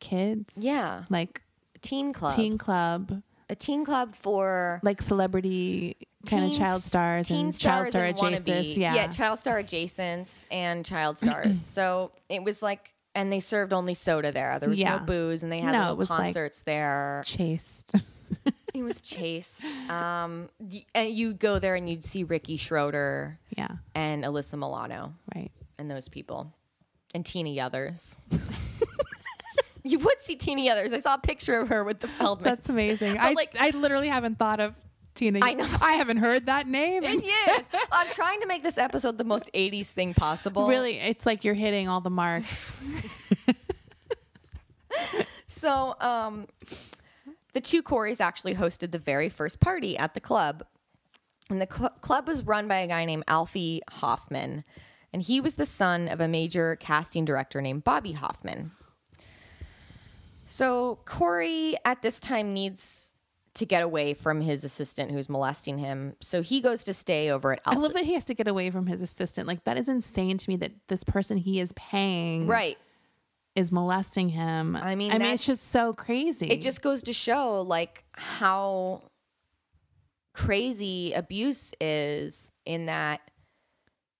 kids. Yeah. Like teen club. teen club, a teen club for like celebrity kind of child stars teen and child star stars and adjacents. Yeah. yeah, child star adjacents and child stars. so it was like, and they served only soda there. There was Yeah. no booze, and they had No, was like- concerts there. Chased. It was chased. Um, y- and you go there and you'd see Ricky Schroder yeah. and Alyssa Milano Right. and those people, and Tina Yothers. you would see Teeny Yothers. I saw a picture of her with the Feldmans. That's amazing. I like- I literally haven't thought of Tina. I know. I haven't heard that name. In years. I'm trying to make this episode the most 80s thing possible. Really, it's like you're hitting all the marks. So, um, the two Coreys actually hosted the very first party at the club. And the cl- club was run by a guy named Alfie Hoffman. And he was the son of a major casting director named Bobby Hoffman. So, Corey at this time needs to get away from his assistant who's molesting him. So, he goes to stay over at I love that he has to get away from his assistant. Like that is insane to me that this person he is paying Right. is molesting him. I mean, I mean, it's just so crazy. it just goes to show like how crazy abuse is in that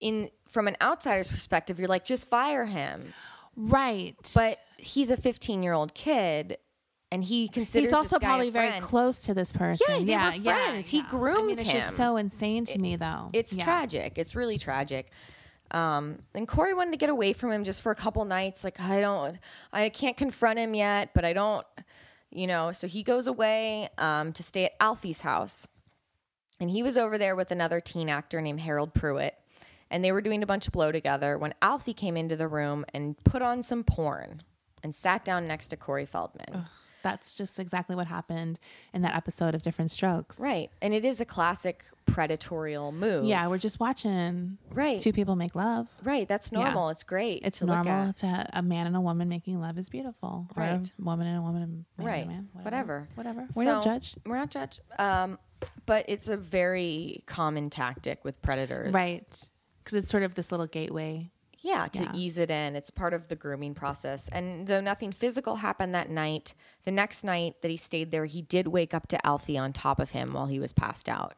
in from an outsider's perspective you're like just fire him right, but he's a 15 year old kid and he considers he's also this guy a probably very close to this person. Yeah, they were yeah, yeah, friends. He yeah. I groomed mean, it's him. just so insane to me, though. it's Yeah. tragic it's really tragic um, and Corey wanted to get away from him just for a couple nights. Like, I don't, I can't confront him yet, but I don't, you know. So he goes away um, to stay at Alfie's house. And he was over there with another teen actor named Harold Pruett. And they were doing a bunch of blow together when Alfie came into the room and put on some porn and sat down next to Corey Feldman. That's just exactly what happened in that episode of Diff'rent Strokes. Right. And it is a classic predatorial move. Yeah, we're just watching Right. two people make love. Right. That's Yeah. normal. It's great. It's normal to a man and a woman making love is beautiful. Or Right. a woman and a woman and right man. whatever Whatever. We don't So, judge. we're not judge um but it's a very common tactic with predators Right. Because it's sort of this little gateway. Yeah to Yeah. ease it in it's part of the grooming process and though nothing physical happened that night the next night that he stayed there he did wake up to alfie on top of him while he was passed out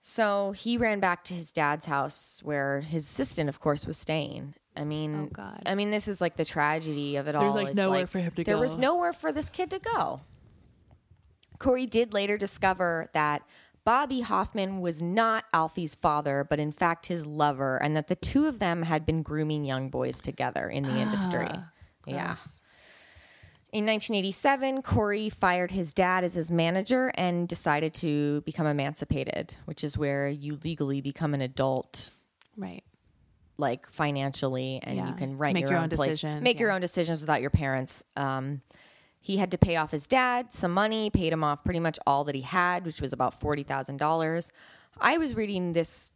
so he ran back to his dad's house where his assistant of course was staying I mean, Oh, God. I mean, this is like the tragedy of it all. There's like, nowhere for him to there go. There was nowhere for this kid to go. Corey did later discover that Bobby Hoffman was not Alfie's father, but in fact his lover, and that the two of them had been grooming young boys together in the industry. Yeah. In 1987, Corey fired his dad as his manager and decided to become emancipated, which is where you legally become an adult Right. like financially and you can write Make your, your own, own place, decisions, make your own decisions without your parents um, he had to pay off his dad some money paid him off pretty much all that he had which was about $40000 i was reading this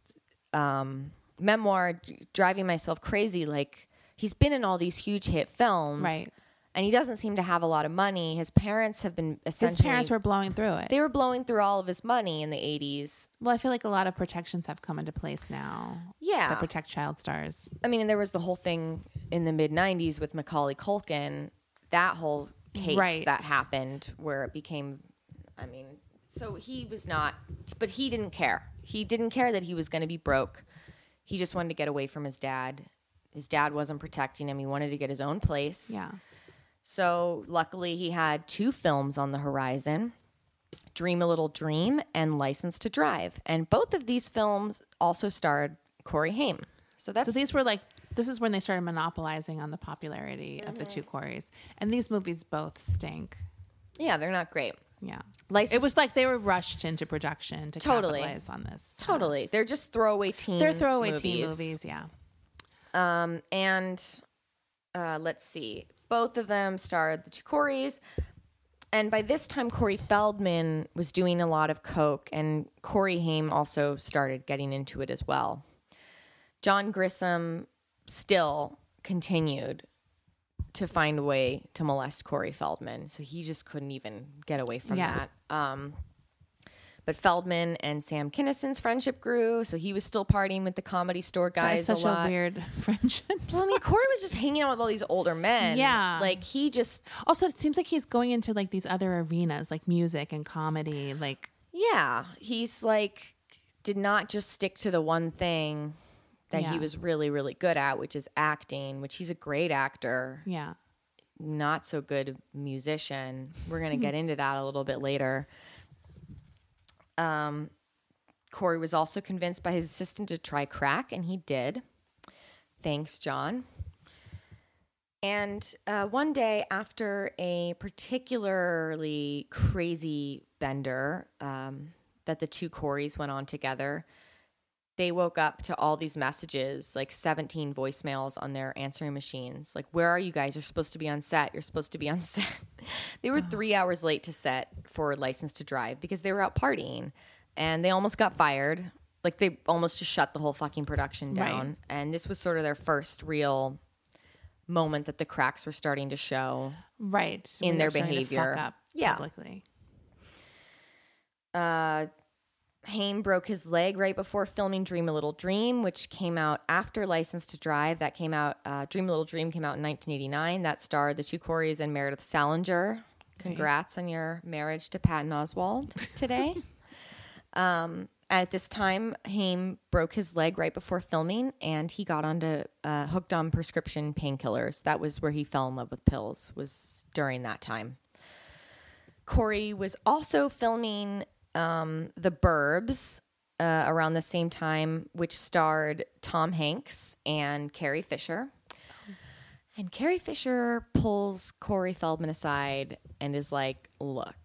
um, memoir d- driving myself crazy like he's been in all these huge hit films Right. and he doesn't seem to have a lot of money his parents have been essentially His parents were blowing through it. they were blowing through all of his money in the 80s well, I feel like a lot of protections have come into place now yeah that protect child stars. I mean, and there was the whole thing in the mid '90s with Macaulay Culkin. That whole case Right. that happened where it became. I mean, so he was not, but he didn't care. He didn't care that he was going to be broke. He just wanted to get away from his dad. His dad wasn't protecting him. He wanted to get his own place. Yeah. So luckily, he had two films on the horizon. Dream a Little Dream and License to Drive. And both of these films also starred Corey Haim. So that's So these were like this is when they started monopolizing on the popularity of Mm-hmm. the two Corys. And these movies both stink. yeah, they're not great. Yeah. License- it was like they were rushed into production to Totally. capitalize on this. Totally. They're just throwaway teen They're throwaway movies. teen movies, yeah. Um, and uh, let's see. Both of them starred the two Coreys. And by this time, Corey Feldman was doing a lot of coke, and Corey Haim also started getting into it as well. John Grissom still continued to find a way to molest Corey Feldman. So he just couldn't even get away from Yeah. that. Um, but Feldman and Sam Kinison's friendship grew, so he was still partying with the comedy store That guys is such a a, weird friendship. well, I mean, Corey was just hanging out with all these older men. Yeah. like he just also, it seems like he's going into like these other arenas, like music and comedy. Like, Yeah, he's like did not just stick to the one thing that he was really really good at, which is acting, which he's a great actor, yeah, not so good musician. We're going to get into that a little bit later. Um Corey was also convinced by his assistant to try crack and he did. Thanks, John. And uh, one day, after a particularly crazy bender um, that the two Coreys went on together, they woke up to all these messages, like 17 voicemails on their answering machines. Like, where are you guys? You're supposed to be on set. You're supposed to be on set. they were three hours late to set for License to Drive because they were out partying and they almost got fired. Like, they almost just shut the whole fucking production Right. down. And this was sort of their first real moment that the cracks were starting to show. right. In their were to fuck behavior. up Yeah. publicly. Uh, Haim broke his leg right before filming Dream a Little Dream, which came out after License to Drive. That came out, uh, Dream a Little Dream came out in 1989. That starred the two Coreys and Meredith Salinger. Congrats on your marriage to Patton Oswalt today. um, at this time, Haim broke his leg right before filming, and he got onto uh, hooked on prescription painkillers. That was where he fell in love with pills. Was during that time. Corey was also filming um, The Burbs uh, around the same time, which starred Tom Hanks and Carrie Fisher. And Carrie Fisher pulls Corey Feldman aside and is like, Look,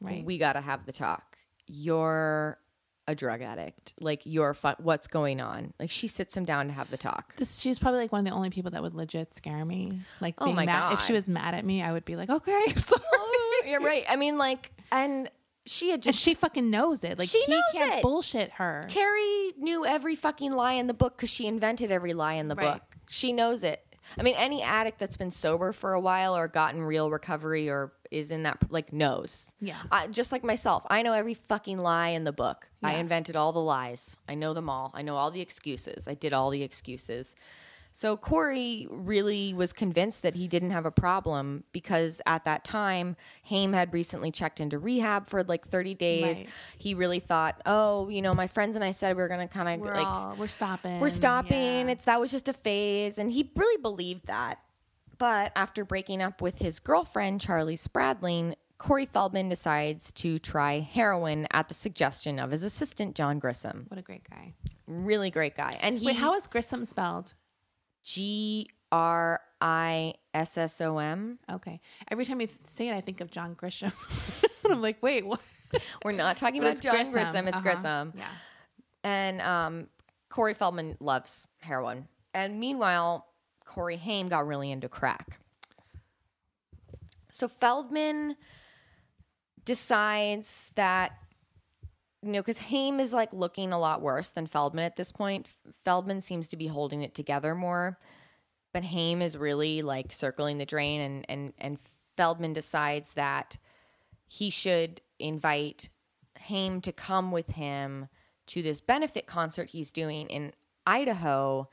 Right. we got to have the talk. You're a drug addict. Like, you're fu- what's going on? Like, she sits him down to have the talk. This she's probably like one of the only people that would legit scare me. Like, Oh being my mad, if she was mad at me, I would be like, okay, I'm sorry. You're right. I mean, like, and she had And just she fucking knows it. Like She he knows can't it. bullshit her. Carrie knew every fucking lie in the book because she invented every lie in the Right. book. She knows it. I mean, any addict that's been sober for a while or gotten real recovery or is in that like knows. Yeah. I, just like myself, I know every fucking lie in the book. I invented all the lies. I know them all. I know all the excuses. I did all the excuses. So Corey really was convinced that he didn't have a problem because at that time, Haim had recently checked into rehab for like 30 days. Right. He really thought, oh, you know, my friends and I said we were going to kind of like all we're stopping. we're stopping. Yeah. It's that was just a phase, and he really believed that. But after breaking up with his girlfriend Charlie Spradling, Corey Feldman decides to try heroin at the suggestion of his assistant John Grissom. what a great guy. Really great guy, and he Wait, how is Grissom spelled? G R I S S O M. Okay. Every time you say it, I think of John Grisham. I'm like, wait, what? We're not talking But about John Grissom. Grissom. It's Uh-huh. Grissom. Yeah. And um, Corey Feldman loves heroin. And meanwhile, Corey Haim got really into crack. So Feldman decides that, you know, because Haim is like looking a lot worse than Feldman at this point. Feldman seems to be holding it together more, but Haim is really like circling the drain, and and and Feldman decides that he should invite Haim to come with him to this benefit concert he's doing in Idaho,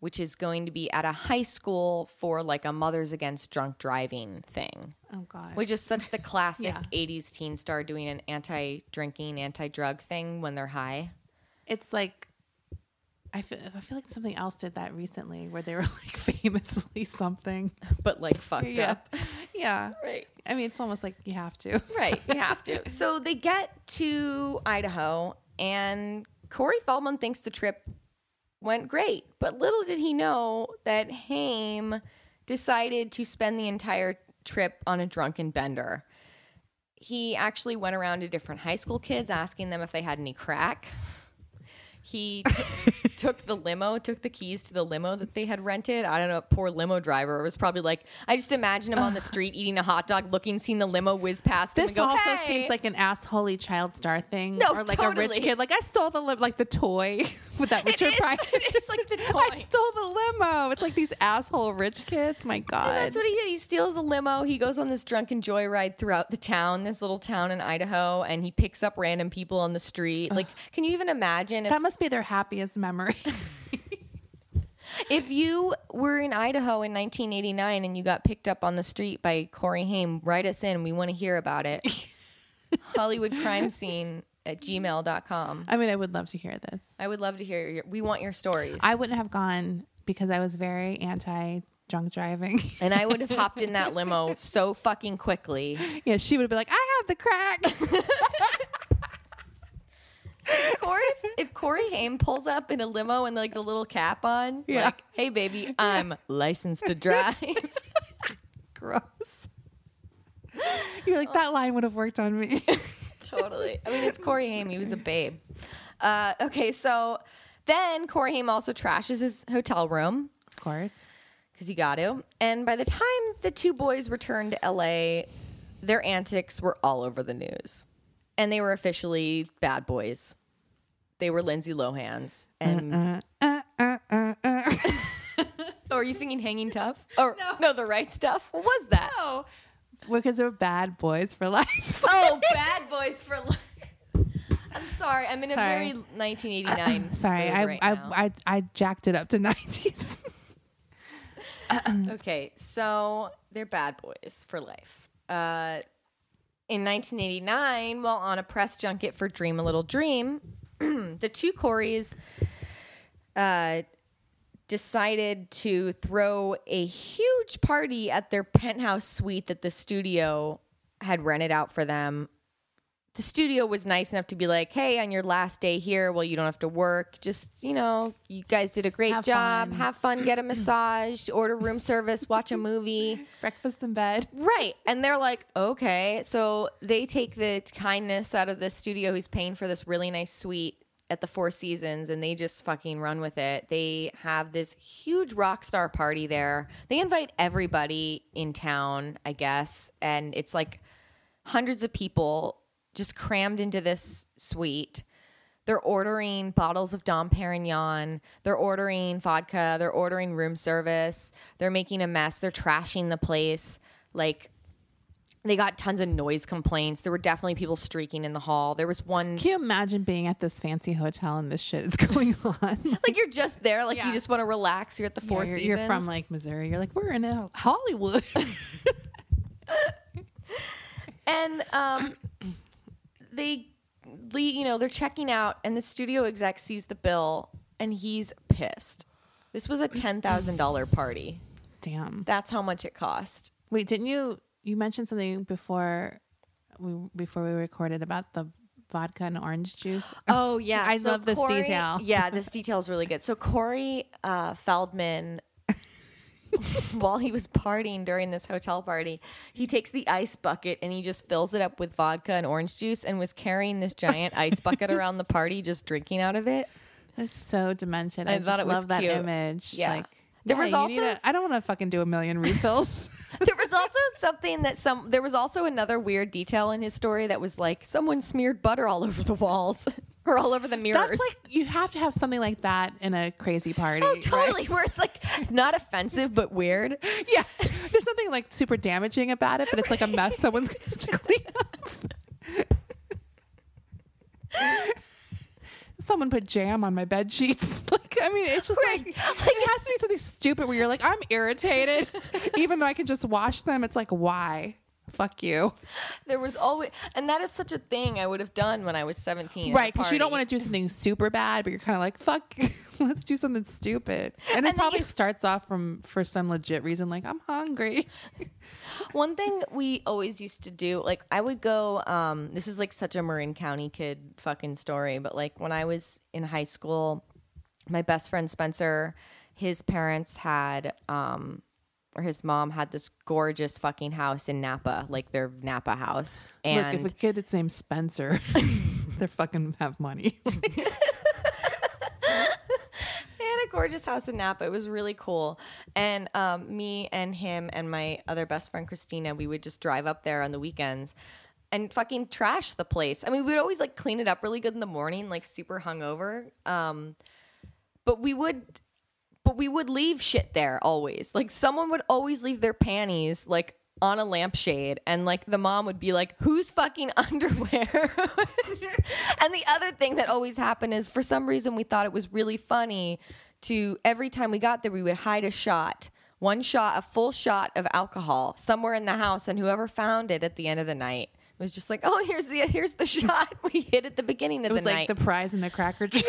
which is going to be at a high school for like a Mothers Against Drunk Driving thing, Oh God. which is such the classic Yeah. 80s teen star doing an anti drinking, anti drug thing when they're high. it's like I feel I feel like something else did that recently where they were like famously something. But like fucked Yeah. up. Yeah. Right. I mean, it's almost like you have to. Right, you have to. So they get to Idaho, and Corey Feldman thinks the trip went great. But little did he know that Haim decided to spend the entire trip on a drunken bender. He actually went around to different high school kids asking them if they had any crack. he t- took the limo, took the keys to the limo that they had rented. I don't know, poor limo driver was probably like, I just imagine him on the street eating a hot dog, looking, seeing the limo whiz past him. This and go, also "Hey." seems like an assholey child star thing, No, or like a rich kid. Like I stole the li- like the toy with that Richard Pryor. it is like the toy. I stole the limo. It's like these asshole rich kids. My God. That's what he did. He steals the limo. He goes on this drunken joyride throughout the town, this little town in Idaho, and he picks up random people on the street. Like, can you even imagine if, that must be their happiest memory. if you were in Idaho in 1989 and you got picked up on the street by Corey Haim? Write us in. We want to hear about it. Hollywood crime scene at gmail.com. I mean, I would love to hear this. I would love to hear your, we want your stories. I wouldn't have gone because I was very anti drunk driving. and I would have hopped in that limo so fucking quickly. yeah, she would have been like, I have the crack. Corey, Haim pulls up in a limo and like the little cap on, Yeah. like, hey baby, I'm licensed to drive. Gross. You're like, that line would have worked on me. totally. I mean, it's Corey Haim. He was a babe. Uh, okay, so then Corey Haim also trashes his hotel room of course. because he got to. And by the time the two boys returned to LA, their antics were all over the news. And they were officially bad boys. They were Lindsay Lohan's. And Uh, uh, uh, uh. oh, are you singing Hanging Tough? Or no, the right stuff. What was that? no. Because they're bad boys for life. Oh, Bad Boys for Life. I'm sorry. I'm in Sorry. a very 1989. Sorry, mood I, right I, now. I I jacked it up to 90s. Okay, so they're bad boys for life. Uh, in 1989, while on a press junket for Dream a Little Dream, the two Coreys uh, decided to throw a huge party at their penthouse suite that the studio had rented out for them. The studio was nice enough to be like, hey, on your last day here, well, you don't have to work. Just, you know, you guys did a great Have job. fun. Have fun, get a massage, order room service, watch a movie. Breakfast in bed. Right. And they're like, okay. So they take the kindness out of the studio who's paying for this really nice suite at the Four Seasons and they just fucking run with it. They have this huge rock star party there. They invite everybody in town, I guess. And it's like hundreds of people just crammed into this suite. They're ordering bottles of Dom Perignon. They're ordering vodka. They're ordering room service. They're making a mess. They're trashing the place. Like, they got tons of noise complaints. There were definitely people streaking in the hall. There was one, Can you imagine being at this fancy hotel and this shit is going on? like, you're just there. Like, you just want to relax. You're at the Four Yeah, you're, Seasons. you're from like Missouri. You're like, we're in uh, Hollywood. and um, they, you know, they're checking out, and the studio exec sees the bill, and he's pissed. This was a ten thousand dollar party. Damn. That's how much it cost. Wait, didn't you you mentioned something before we before we recorded about the vodka and orange juice? Oh yeah, I love this Corey- detail. Yeah, this detail is really good. So Corey uh, Feldman, while he was partying during this hotel party, he takes the ice bucket and he just fills it up with vodka and orange juice, and was carrying this giant ice bucket around the party, just drinking out of it. It's so demented. I I, just thought it was love that cute. image. Yeah. Like There yeah, was also- a- I don't want to fucking do a million refills. There was also something that some. There was also another weird detail in his story that was like someone smeared butter all over the walls or all over the mirrors. That's like you have to have something like that in a crazy party. Oh, right? totally. Where it's like not offensive but weird. Yeah. There's nothing like super damaging about it, but it's like a mess someone's gonna have to clean up. Someone put jam on my bed sheets. Like, I mean, it's just Right. like, like it has to be something stupid where you're like, I'm irritated, even though I can just wash them. It's like, why? Fuck you. There was always, and that is such a thing I would have done when I was 17. Right, because you don't want to do something super bad, but you're kind of like, fuck, let's do something stupid. And, And it probably you- starts off from for some legit reason, like I'm hungry. One thing we always used to do, like I would go. Um, this is like such a Marin County kid fucking story, but like when I was in high school, my best friend Spencer, his parents had, um, or his mom had this gorgeous fucking house in Napa, like their Napa house, and Look, if a kid is named Spencer, they're fucking have money. had a gorgeous house in Napa. It was really cool. And um, me and him and my other best friend Christina, we would just drive up there on the weekends and fucking trash the place. I mean, we'd always like clean it up really good in the morning, like super hungover. Um, but we would but we would leave shit there always. Like someone would always leave their panties like on a lampshade and like the mom would be like whose fucking underwear and the other thing that always happened is for some reason we thought it was really funny to every time we got there we would hide a shot one shot a full shot of alcohol somewhere in the house and whoever found it at the end of the night was just like oh here's the here's the shot we hit at the beginning of the night. It was like night the prize in the cracker jar.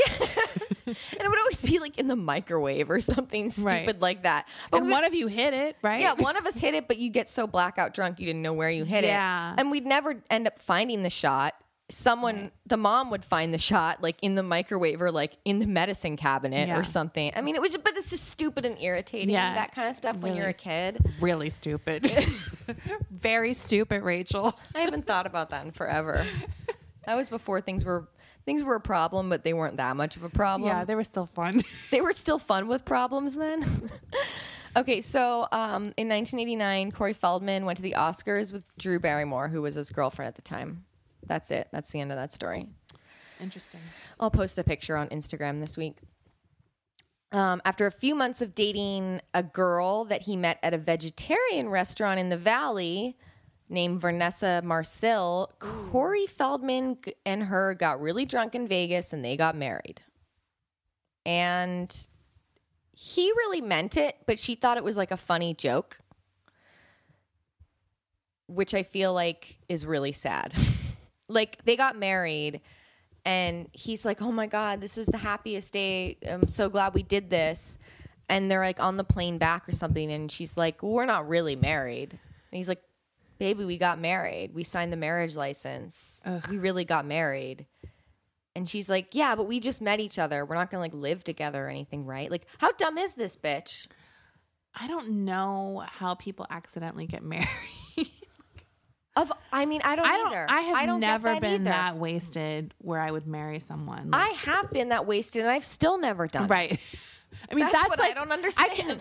and it would always be like in the microwave or something stupid Right. like that but and we one of you hit it, right? yeah, one of us hit it, but you get so blackout drunk you didn't know where you hit Yeah. it. And we'd never end up finding the shot. Someone, the mom would find the shot like in the microwave or like in the medicine cabinet Yeah. or something. I mean, it was, but it's just stupid and irritating. Yeah. that kind of stuff when you're a kid. really stupid. Very stupid, Rachel. I haven't thought about that in forever. That was before things were things were a problem, but they weren't that much of a problem. Yeah, they were still fun. they were still fun with problems then. okay, so um, in 1989, Corey Feldman went to the Oscars with Drew Barrymore, who was his girlfriend at the time. That's it. That's the end of that story. Interesting. I'll post a picture on Instagram this week. Um, after a few months of dating a girl that he met at a vegetarian restaurant in the valley named Vanessa Marcil, Corey Feldman and her got really drunk in Vegas and they got married. And he really meant it, but she thought it was like a funny joke, which I feel like is really sad. like they got married and he's like, "Oh my god, this is the happiest day. I'm so glad we did this." And they're like on the plane back or something and she's like, well, "We're not really married." And he's like, "Baby, we got married. We signed the marriage license. We really got married." And she's like, "Yeah, but we just met each other. We're not going to like live together or anything, right?" Like, how dumb is this bitch? I don't know how people accidentally get married. Of I mean, I don't I don't. either. I have don't never that been either. that wasted where I would marry someone. I have been that wasted and I've still never done it. right. I mean, That's that's, what I like don't I understand. can,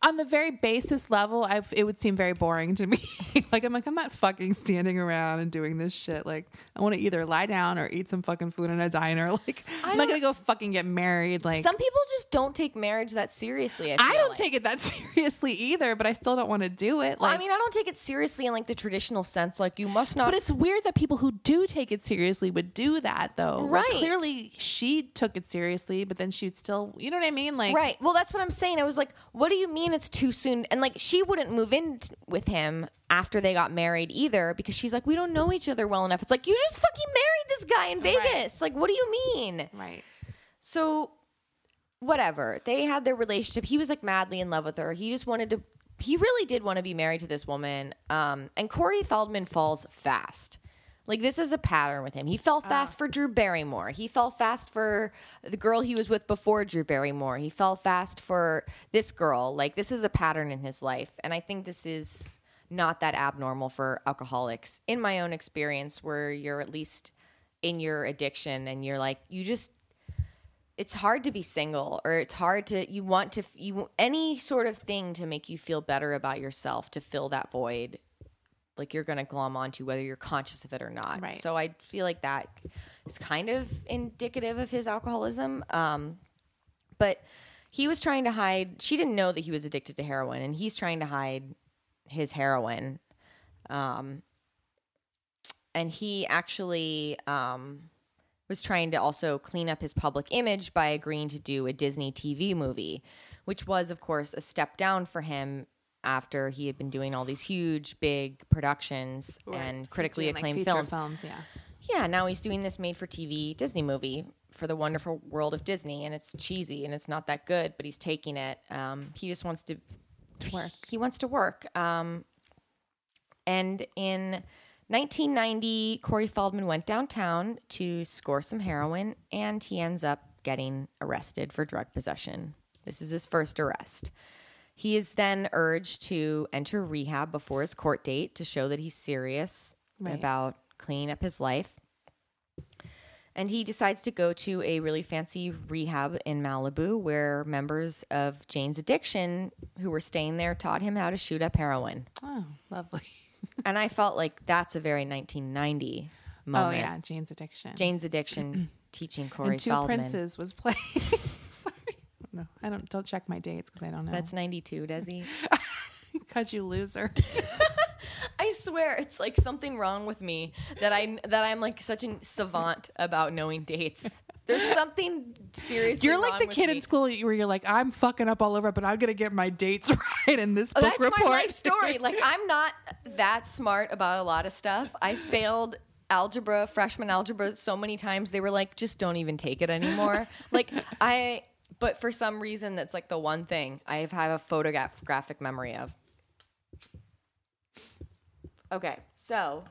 on the very basis level, I've, it would seem very boring to me. like I'm like I'm not fucking standing around and doing this shit. Like I want to either lie down or eat some fucking food in a diner. Like I I'm not gonna go fucking get married. Like Some people just don't take marriage that seriously. I, I don't like. take it that seriously either, but I still don't want to do it. Well, Like I mean, I don't take it seriously in like the traditional sense. Like you must not. But it's weird that people who do take it seriously would do that, though. Like, Right. clearly, she took it seriously, but then she'd still, you know what I mean? Like, right. Well, that's what I'm saying. I was like, what do you mean it's too soon? And like, she wouldn't move in t- with him after they got married either because she's like, we don't know each other well enough. It's like you just fucking married this guy in Vegas. Like, what do you mean? right. So, whatever. They had their relationship. He was like madly in love with her. He just wanted to. He really did want to be married to this woman. Um, and Corey Feldman falls fast. Like this is a pattern with him. He fell oh. fast for Drew Barrymore. He fell fast for the girl he was with before Drew Barrymore. He fell fast for this girl. Like this is a pattern in his life, and I think this is not that abnormal for alcoholics. In my own experience, where you're at least in your addiction and you're like you just it's hard to be single or it's hard to you want to you any sort of thing to make you feel better about yourself to fill that void like you're going to glom onto whether you're conscious of it or not. Right. so i feel like that is kind of indicative of his alcoholism. Um but he was trying to hide she didn't know that he was addicted to heroin and he's trying to hide his heroin. Um and he actually um was trying to also clean up his public image by agreeing to do a Disney TV movie, which was, of course, a step down for him after he had been doing all these huge, big productions and critically Doing, acclaimed feature films. films. Yeah. Yeah, now he's doing this made for TV Disney movie for the wonderful world of Disney, and it's cheesy and it's not that good, but he's taking it. Um, he just wants to work. He wants to work. Um, and in 1990, Corey Feldman went downtown to score some heroin, and he ends up getting arrested for drug possession. This is his first arrest. He is then urged to enter rehab before his court date to show that he's serious Right. about cleaning up his life. And he decides to go to a really fancy rehab in Malibu where members of Jane's addiction who were staying there taught him how to shoot up heroin. Oh, lovely. and I felt like that's a very 1990 moment. Oh yeah, Jane's addiction. Jane's addiction teaching Corey and Two Feldman. Princes was playing. I don't. Don't check my dates because I don't know. That's 92, Desi. Cut you loser. I swear it's like something wrong with me that I that I'm like such a savant about knowing dates. There's something serious. You're like the kid me. in school where you're like, I'm fucking up all over, but I'm gonna get my dates right in this Oh, book That's report. my life story. Like I'm not that smart about a lot of stuff. I failed algebra, freshman algebra so many times they were like just don't even take it anymore. like I but for some reason that's like the one thing I have a photographic memory of. Okay, so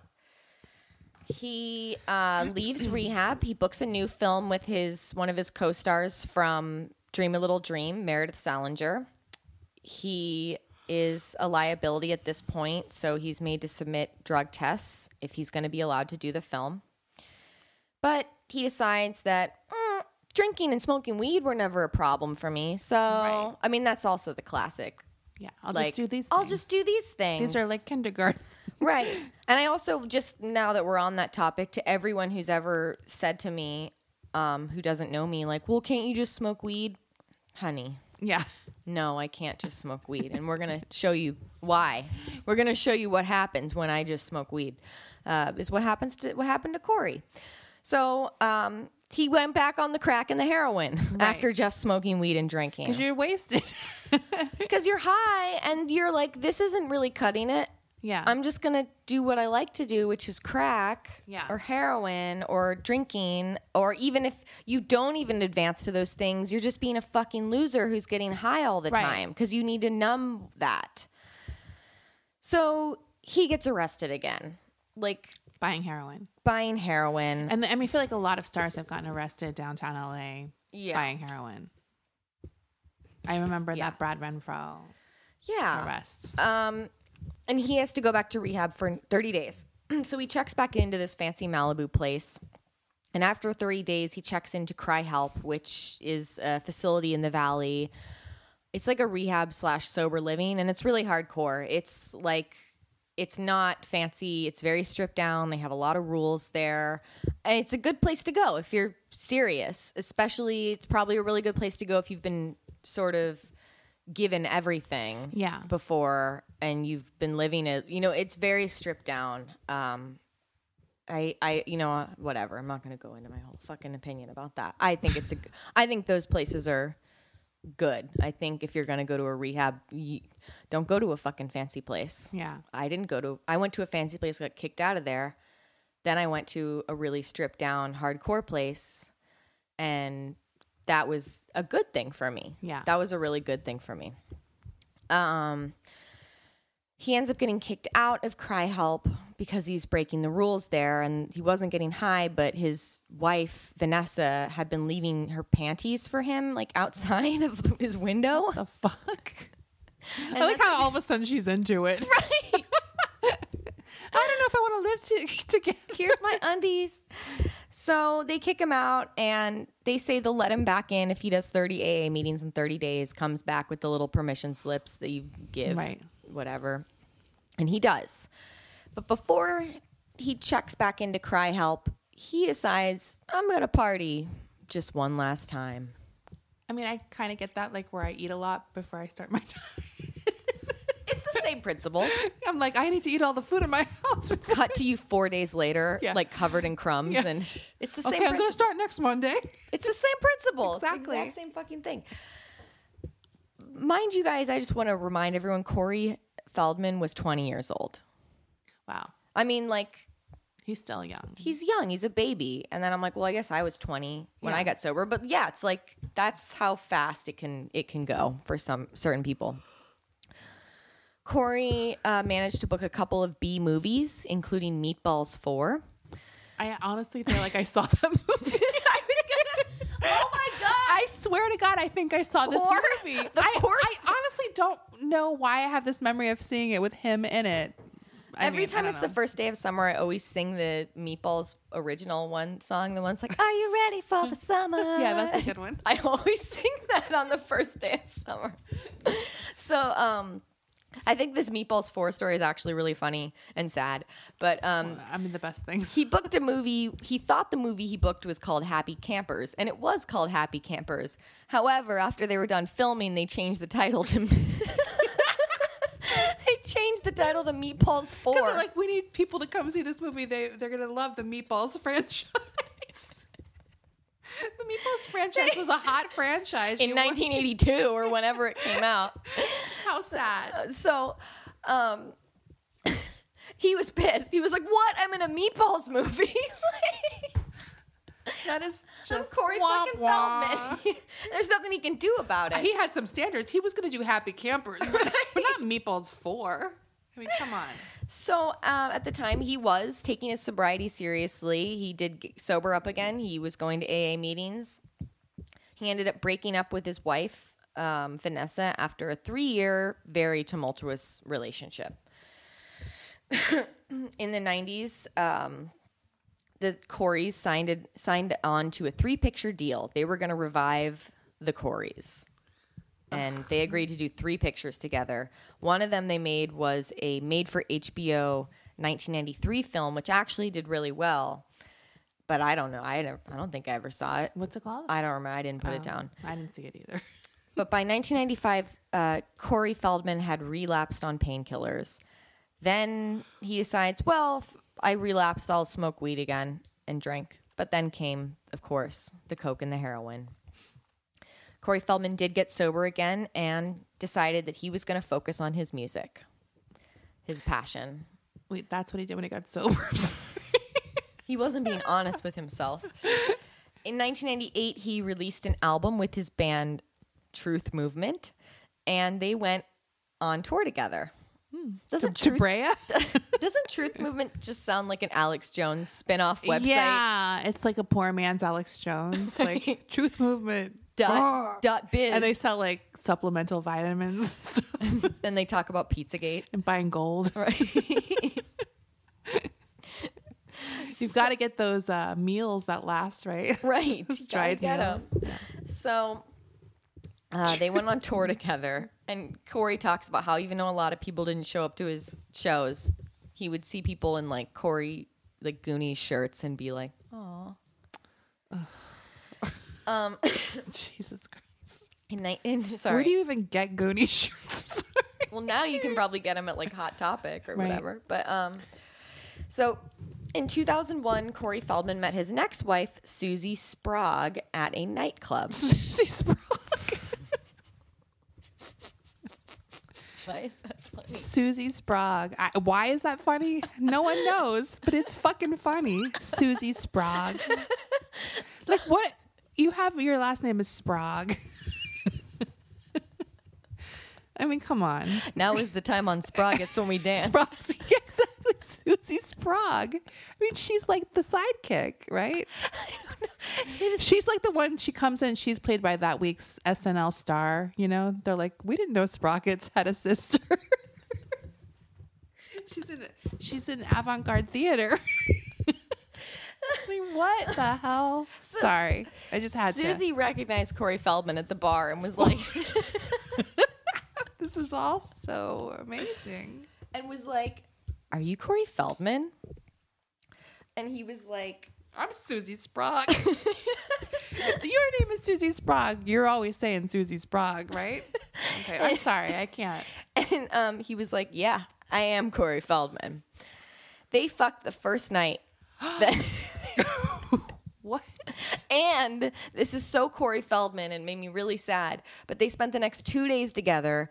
he uh, leaves rehab. He books a new film with his one of his co-stars from Dream a Little Dream, Meredith Salinger. He is a liability at this point, so he's made to submit drug tests if he's going to be allowed to do the film. But he decides that "Mm, drinking and smoking weed were never a problem for me. So, I mean, that's also the classic. yeah, I'll like, just do these. I'll things. just do these things. These are like kindergarten. right. And I also just now that we're on that topic, to everyone who's ever said to me, um, who doesn't know me, like, "Well, can't you just smoke weed, honey?" Yeah. No, I can't just smoke weed, and we're gonna show you why. We're gonna show you what happens when I just smoke weed. Uh, is what happens to what happened to Corey. So um, he went back on the crack and the heroin after just smoking weed and drinking Because you're wasted. because you're high and you're like, this isn't really cutting it. Yeah. I'm just gonna do what I like to do, which is crack, Yeah. or heroin, or drinking, or even if you don't even advance to those things, you're just being a fucking loser who's getting high all the Right. time because you need to numb that. So he gets arrested again, like Buying heroin. buying heroin. And I mean, I feel like a lot of stars have gotten arrested downtown LA Yeah. buying heroin. I remember Yeah. that Brad Renfro yeah. arrests. Um, and he has to go back to rehab for 30 days. so he checks back into this fancy Malibu place. And after 30 days, he checks into CRI-Help, which is a facility in the valley. It's like a rehab slash sober living, and it's really hardcore. It's like, it's not fancy. It's very stripped down. They have a lot of rules there. And it's a good place to go if you're serious, especially, it's probably a really good place to go if you've been sort of given everything Yeah. before and you've been living it you know it's very stripped down um i i you know whatever i'm not going to go into my whole fucking opinion about that i think it's a i think those places are good. I think if you're going to go to a rehab you, don't go to a fucking fancy place. Yeah. i didn't go to i went to a fancy place got kicked out of there. Then i went to a really stripped down hardcore place and that was a good thing for me. Yeah. that was a really good thing for me. Um he ends up getting kicked out of CRI-Help because he's breaking the rules there and he wasn't getting high but his wife vanessa had been leaving her panties for him like outside of his window The fuck? I like how all of a sudden she's into it. right I don't know if I want to live to, together. here's my undies. So they kick him out and they say they'll let him back in if he does 30 AA meetings in 30 days, comes back with the little permission slips that you give, Right. Whatever. And he does. But before he checks back into CRI-Help, he decides, I'm going to party just one last time. I mean, I kind of get that, like where I eat a lot before I start my time. It's the same principle. I'm like, I need to eat all the food in my house. Cut to you four days later, Yeah. like covered in crumbs. Yeah. And it's the same okay, I'm going to start next Monday. It's the same principle. It's the Exactly. exact same fucking thing. Mind you guys, I just want to remind everyone Corey Feldman was 20 years old. Wow. I mean, like, He's still young. he's young, he's a baby. And then I'm like, well, I guess I was 20 when I got sober. But yeah, it's like that's how fast it can it can go for some certain people. Corey uh, managed to book a couple of B movies, including Meatballs 4. I honestly feel like I saw that movie. I was gonna, oh my God. I swear to God, I think I saw this Four? movie. The I, fourth? I honestly don't know why I have this memory of seeing it with him in it. I Every mean, I time don't it's the know. first day of summer, I always sing the Meatballs original one song. The one's like, "Are you ready for the summer?" Yeah, that's a good one. I always sing that on the first day of summer. so, um, I think this Meatballs Four story is actually really funny and sad. But um, I mean, the best things. he booked a movie. He thought the movie he booked was called Happy Campers, and it was called Happy Campers. However, after they were done filming, they changed the title to. they changed the title to Meatballs Four. Because they're like, we need people to come see this movie. They they're gonna love the Meatballs franchise. The Meatballs franchise was a hot franchise in You want- 1982 or whenever it came out. How sad. So, um, he was pissed. He was like, "What? I'm in a Meatballs movie." That is I'm just Corey wah, fucking wah. Feldman. There's nothing he can do about it. He had some standards. He was gonna do Happy Campers, but, but not Meatballs Four. I mean, come on. So um, at the time, he was taking his sobriety seriously. He did sober up again. He was going to AA meetings. He ended up breaking up with his wife, um, Vanessa, after a three-year, very tumultuous relationship. In the '90s, um, the Coreys signed signed on to a three-picture deal. They were going to revive the Coreys and they agreed to do three pictures together. One of them they made was a made for HBO 1993 film, which actually did really well. But I don't know. I don't, I don't think I ever saw it. What's it called? I don't remember. I didn't put it down. I didn't see it either. But by 1995, uh, Corey Feldman had relapsed on painkillers. Then he decides, well, I relapsed, I'll smoke weed again and drink. But then came, of course, the coke and the heroin. Corey Feldman did get sober again and decided that he was going to focus on his music, his passion. Wait, that's what he did when he got sober. He wasn't being honest with himself. In 1998, he released an album with his band Truth Movement, and they went on tour together. Hmm. Doesn't to Truth, Brea? doesn't Truth Movement just sound like an Alex Jones spin-off website? Yeah, it's like a poor man's Alex Jones, like Truth Movement. Dot, dot biz. And they sell like supplemental vitamins and stuff and they talk about Pizzagate. and buying gold. Right. You've got to get those uh, meals that last, right? right. Dried get meal. 'em. So uh, they went on tour together, and Corey talks about how even though a lot of people didn't show up to his shows, he would see people in like Corey like Goonies shirts and be like, "Oh." Um, Jesus Christ. in, ni- in sorry. Where do you even get Goonie shirts? Well, now you can probably get them at like Hot Topic or Right. whatever. But um, so in 2001, Corey Feldman met his next wife, Susie Sprague, at a nightclub. Susie Sprague. Why is that funny? Susie Sprague. I, why is that funny? No one knows, but it's fucking funny. Susie Sprague. like what? You have your last name is Sprague. I mean, come on. Now is the time on Sprague. It's when we dance. Sprague. Yeah, exactly. Susie Sprague. I mean, she's like the sidekick, right? She's like the one. She comes in. She's played by that week's SNL star. You know, they're like, we didn't know Sprockets had a sister. she's in. She's in avant-garde theater. I mean, what the hell? Sorry, I just had to Susie recognized Corey Feldman at the bar and was like. This is all so amazing. and was like, "Are you Corey Feldman?" And he was like, I'm Susie Sprague. if your name is Susie Sprague, you're always saying Susie Sprague, right? Okay, I'm sorry, I can't. and um, he was like, "Yeah, I am Corey Feldman." They fucked the first night. That, What? and this is so Corey Feldman and made me really sad. But they spent the next two days together,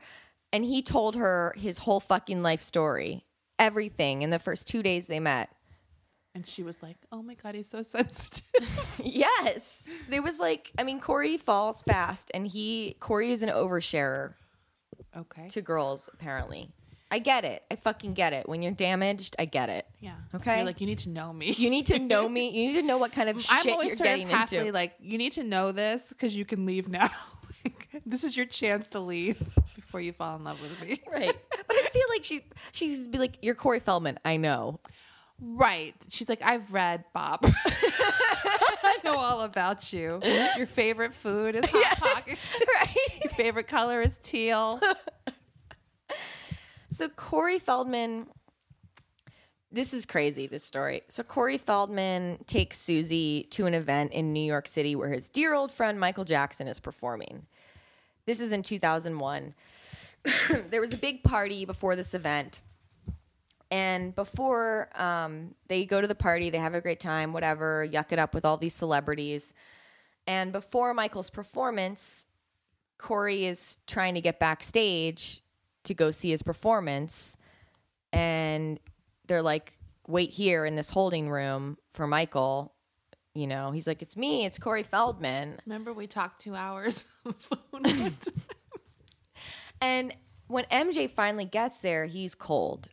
and he told her his whole fucking life story, everything in the first two days they met. And she was like, "Oh my god, he's so sensitive." Yes, there was like, I mean, Corey falls fast, and he Corey is an oversharer okay. to girls. Apparently, I get it. I fucking get it. When you're damaged, I get it. Yeah. Okay. You're like, you need to know me. You need to know me. You need to know what kind of I'm shit always you're sort getting of halfway into. like, you need to know this because you can leave now. Like, this is your chance to leave before you fall in love with me. right. But I feel like she she's be like, "You're Corey Feldman." I know. Right. She's like, I've read Bop. I know all about you. Your favorite food is hot pocket. right. Your favorite color is teal. So Corey Feldman, this is crazy. This story. So Corey Feldman takes Susie to an event in New York City where his dear old friend Michael Jackson is performing. This is in 2001. there was a big party before this event. And before um, they go to the party, they have a great time, whatever, yuck it up with all these celebrities. And before Michael's performance, Corey is trying to get backstage to go see his performance. And they're like, wait here in this holding room for Michael. You know, he's like, it's me, it's Corey Feldman. Remember we talked two hours on the phone? And when MJ finally gets there, he's cold.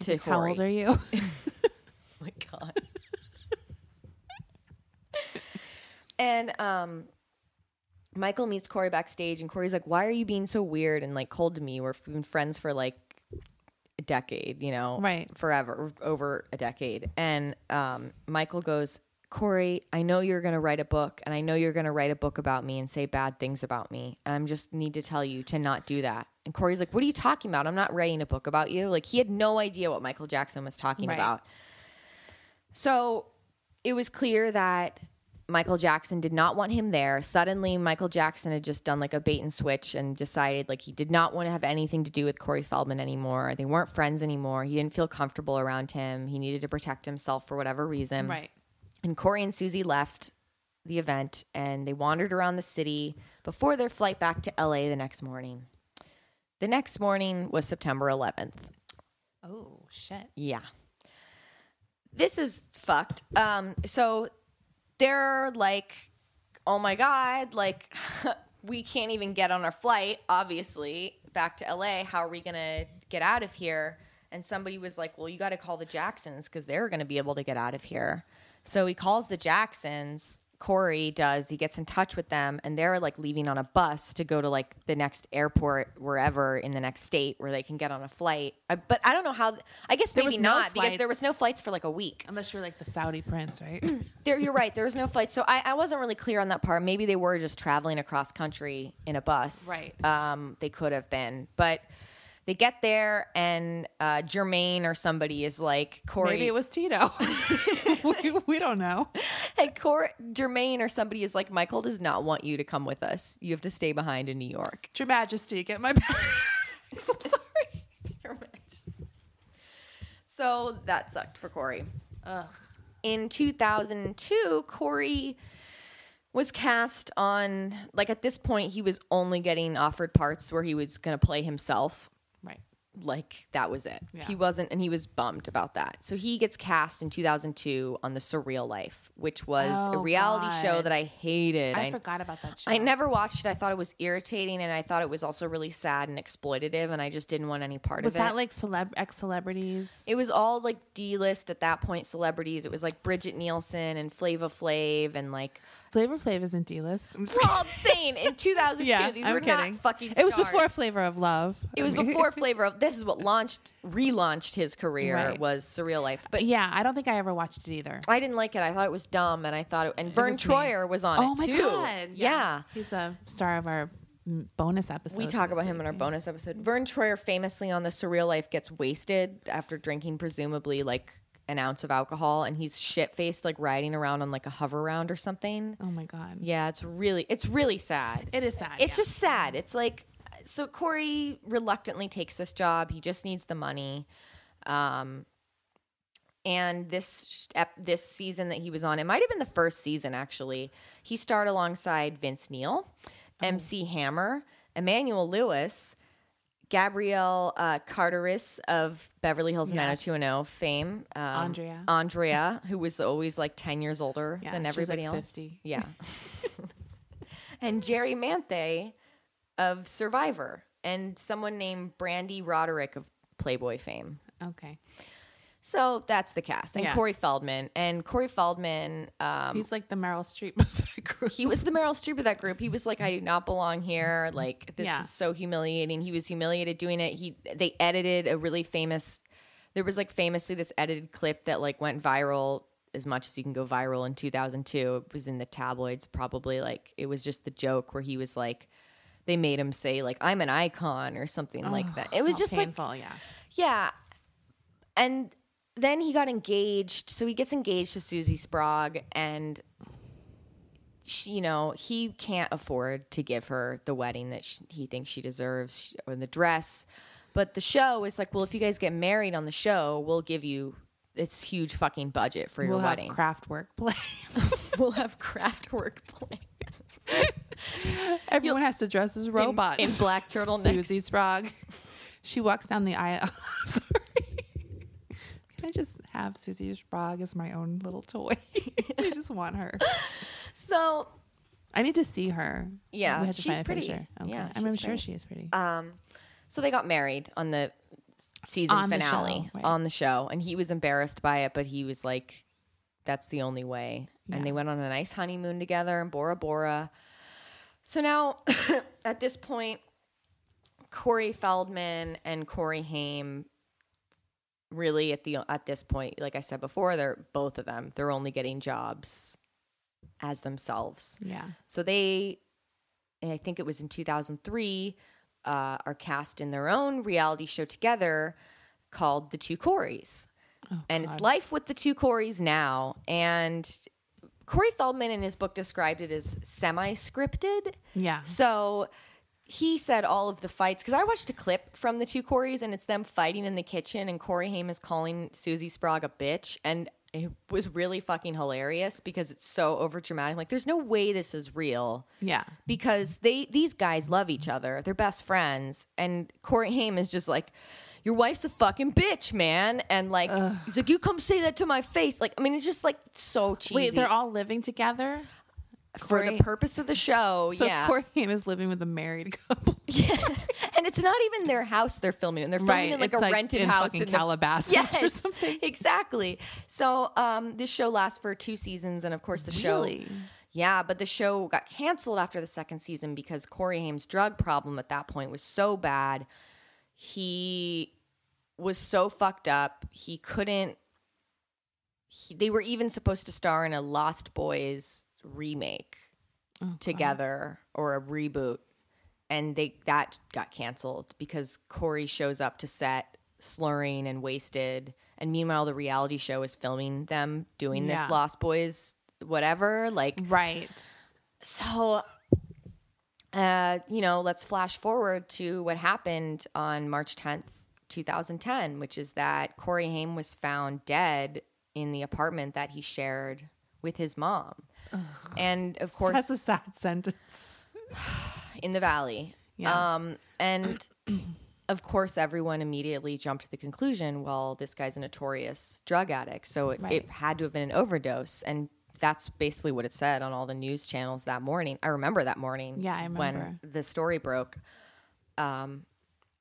To How Corey. old are you? Oh my god. and um Michael meets Corey backstage and Corey's like, Why are you being so weird and like cold to me? We've been friends for like a decade, you know? Right. Forever over a decade. And um Michael goes, Corey, I know you're gonna write a book and I know you're gonna write a book about me and say bad things about me. And I'm just need to tell you to not do that. And Corey's like, What are you talking about? I'm not writing a book about you. Like he had no idea what Michael Jackson was talking Right. about. So it was clear that Michael Jackson did not want him there. Suddenly, Michael Jackson had just done like a bait and switch and decided like he did not want to have anything to do with Corey Feldman anymore. They weren't friends anymore. He didn't feel comfortable around him. He needed to protect himself for whatever reason. right. And Corey and Susie left the event and they wandered around the city before their flight back to LA the next morning. The next morning was September 11th. Oh, shit. Yeah. This is fucked. Um, so they're like, oh my God, like, we can't even get on our flight, obviously, back to LA. How are we going to get out of here? And somebody was like, well, you got to call the Jacksons because they're going to be able to get out of here. So he calls the Jacksons. Corey does. He gets in touch with them, and they're like leaving on a bus to go to like the next airport, wherever in the next state where they can get on a flight. I, but I don't know how. I guess There maybe no not because there was no flights for like a week. Unless you're like the Saudi prince, right? There, you're right. There was no flights, so I, I wasn't really clear on that part. Maybe they were just traveling across country in a bus. Right. Um, they could have been, but they get there, and uh, Jermaine or somebody is like Corey. Maybe it was Tito. we, we don't know. Hey, Cor- Jermaine or somebody is like Michael does not want you to come with us. You have to stay behind in New York. Your Majesty, get my bags. I'm sorry. Your Majesty. So that sucked for Corey. Ugh. In 2002, Corey was cast on, like at this point, he was only getting offered parts where he was going to play himself. Like that was it. Yeah. He wasn't, and he was bummed about that. So he gets cast in 2002 on The Surreal Life, which was a Oh, reality show that I hated. I, forgot about that show. I never watched it. I thought it was irritating, and I thought it was also really sad and exploitative, and I just didn't want any part Was of it. Was that like celeb ex celebrities? it was all like D list at that point celebrities. It was like Brigitte Nielsen and Flavor Flav and like. Flavor Flav isn't D list. I'm just Well, I'm saying in 2002, yeah, these I'm were kidding. not fucking. It was stars. before Flavor of Love. It was before Flavor of. This is what launched, relaunched his career Right. was Surreal Life. But yeah, I don't think I ever watched it either. I didn't like it. I thought it was dumb, and I thought it. And Verne was me. Troyer was on oh it my too. god! yeah. he's a star of our bonus episode. We talk about him in our bonus episode. Verne Troyer famously on the Surreal Life gets wasted after drinking presumably like an ounce of alcohol, and he's shit faced like riding around on like a hover round or something. Oh my god! Yeah, it's really it's really sad. It is sad. It's yeah. just sad. It's like so Corey reluctantly takes this job. He just needs the money. Um and this this season that he was on, it might have been the first season actually. He starred alongside Vince Neil, MC Hammer, Emmanuel Lewis, Gabrielle uh, Carteris of Beverly Hills Yes. 90210 fame, um, Andrea. Andrea, who was always like ten years older Yeah, than was, like, everybody else. 50. Yeah. and Jerri Manthey of Survivor, and someone named Brande Roderick of Playboy fame. okay. So that's the cast. And Yeah. Corey Feldman. And Corey Feldman, um, He's like the Meryl Streep of the group. he was the Meryl Streep of that group. He was like, I do not belong here. Like this Yeah. is so humiliating. He was humiliated doing it. He they edited a really famous there was like famously this edited clip that like went viral as much as you can go viral in 2002. It was in the tabloids probably like it was just the joke where he was like they made him say like I'm an icon or something like that. It was How just like painful, yeah. yeah. And then he got engaged. So he gets engaged to Susie Sprague, and she, you know he can't afford to give her the wedding that she, he thinks she deserves or the dress. But the show is like, well, if you guys get married on the show, we'll give you this huge fucking budget for your We'll wedding. have Kraftwerk play. we'll have Kraftwerk play. Everyone has to dress as robots. in black turtlenecks. Susie Sprague. She walks down the aisle. Sorry. Can I just have Susie Sprague as my own little toy? I just want her. So I need to see her. Yeah, we have to she's find a pretty. picture. Okay. Yeah, I'm, I'm she's sure she is pretty. Um, so they got married on the season On the finale show, right. on the show, and he was embarrassed by it, but he was like, "That's the only way." And they went on a nice honeymoon together in Bora Bora. So now, at this point, Corey Feldman and Corey Haim really at the at this point, like I said before, they're both of them. They're only getting jobs as themselves. yeah. So they, and I think it was in 2003, uh, are cast in their own reality show together called The Two Coreys. and it's life with the two Coreys now. And Corey Feldman in his book described it as semi scripted. Yeah. So he said all of the fights because I watched a clip from the two Coreys and it's them fighting in the kitchen and Corey Haim is calling Susie Sprague a bitch and it was really fucking hilarious because it's so over dramatic. Like, there's no way this is real Yeah. because they these guys love each other. They're best friends, and Corey Haim is just like, "Your wife's a fucking bitch, man," and like he's like, "You come say that to my face." Like, I mean, it's just like so cheesy. Wait, they're all living together? For Corey- the purpose of the show. So yeah, Corey Haim is living with a married couple. Yeah. And it's not even their house they're filming in. They're filming Right, in like it's a like rented in house in Calabasas or something. Exactly. So um, this show lasts for two seasons, and of course the show. Yeah, but the show got canceled after the second season because Corey Haim's drug problem at that point was so bad. He was so fucked up. He couldn't. He, they were even supposed to star in a Lost Boys remake together or a reboot, and they that got canceled because Corey shows up to set slurring and wasted, and meanwhile the reality show is filming them doing Yeah. this Lost Boys whatever. Like Right. so, uh, you know, let's flash forward to what happened on March 10th, 2010, which is that Corey Haim was found dead in the apartment that he shared with his mom. And of course, That's a sad sentence. in the valley. Yeah. Um, and of course, everyone immediately jumped to the conclusion well, this guy's a notorious drug addict. So it, Right. it had to have been an overdose. And that's basically what it said on all the news channels that morning. I remember that morning. Yeah, I When the story broke. Um,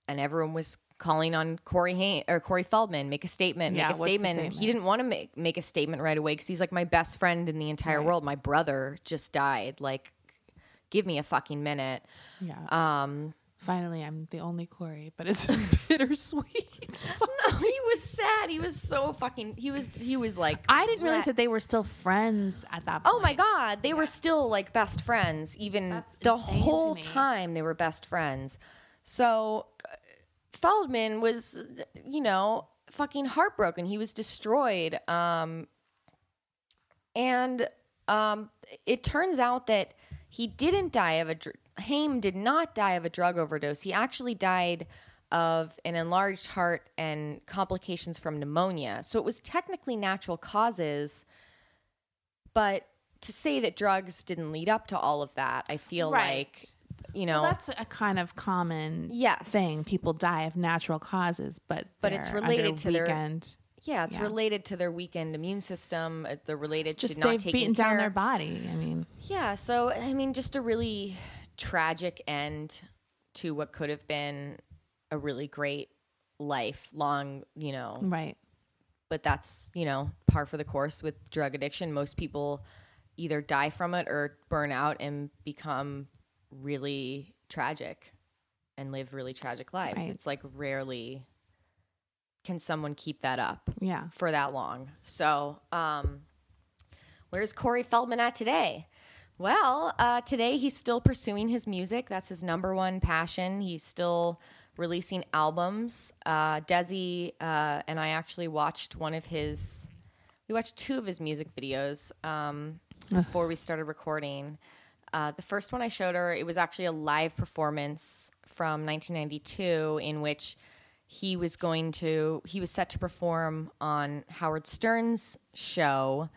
and everyone was calling on Corey Haim or Corey Feldman, make a statement, Yeah, make a the statement. He didn't want to make make a statement right away because he's like my best friend in the entire world. My brother just died. Like, give me a fucking minute. Yeah. Um, Finally, I'm the only Corey, but it's bittersweet. So- no, he was sad. He was so fucking. He was. He was like. I didn't realize wrecked. that they were still friends at that point. Oh my god, they were still like best friends even That's the whole time they were best friends. So Feldman was you know fucking heartbroken. He was destroyed. Um and um it turns out that he didn't die of a dr- Haim did not die of a drug overdose. He actually died of an enlarged heart and complications from pneumonia. So it was technically natural causes, but to say that drugs didn't lead up to all of that, I feel Right. like you know Well, that's a kind of common Yes. thing. People die of natural causes, but But it's related to their- weekend. yeah, it's yeah. related to their weakened immune system. uh, They're related Just to not they've beaten down their body. I mean, Yeah, so I mean, just a really tragic end to what could have been a really great life, long, you know, right? but that's you know par for the course with drug addiction. Most people either die from it or burn out and become really tragic and live really tragic lives. Right. It's like rarely can someone keep that up Yeah. for that long. So, um, where's Corey Feldman at today? Well, uh, today he's still pursuing his music. That's his number one passion. He's still releasing albums. Uh, Desi uh, and I actually watched one of his. We watched two of his music videos um, before we started recording. Uh, the first one I showed her, it was actually a live performance from 1992 in which he was going to he was set to perform on Howard Stern's show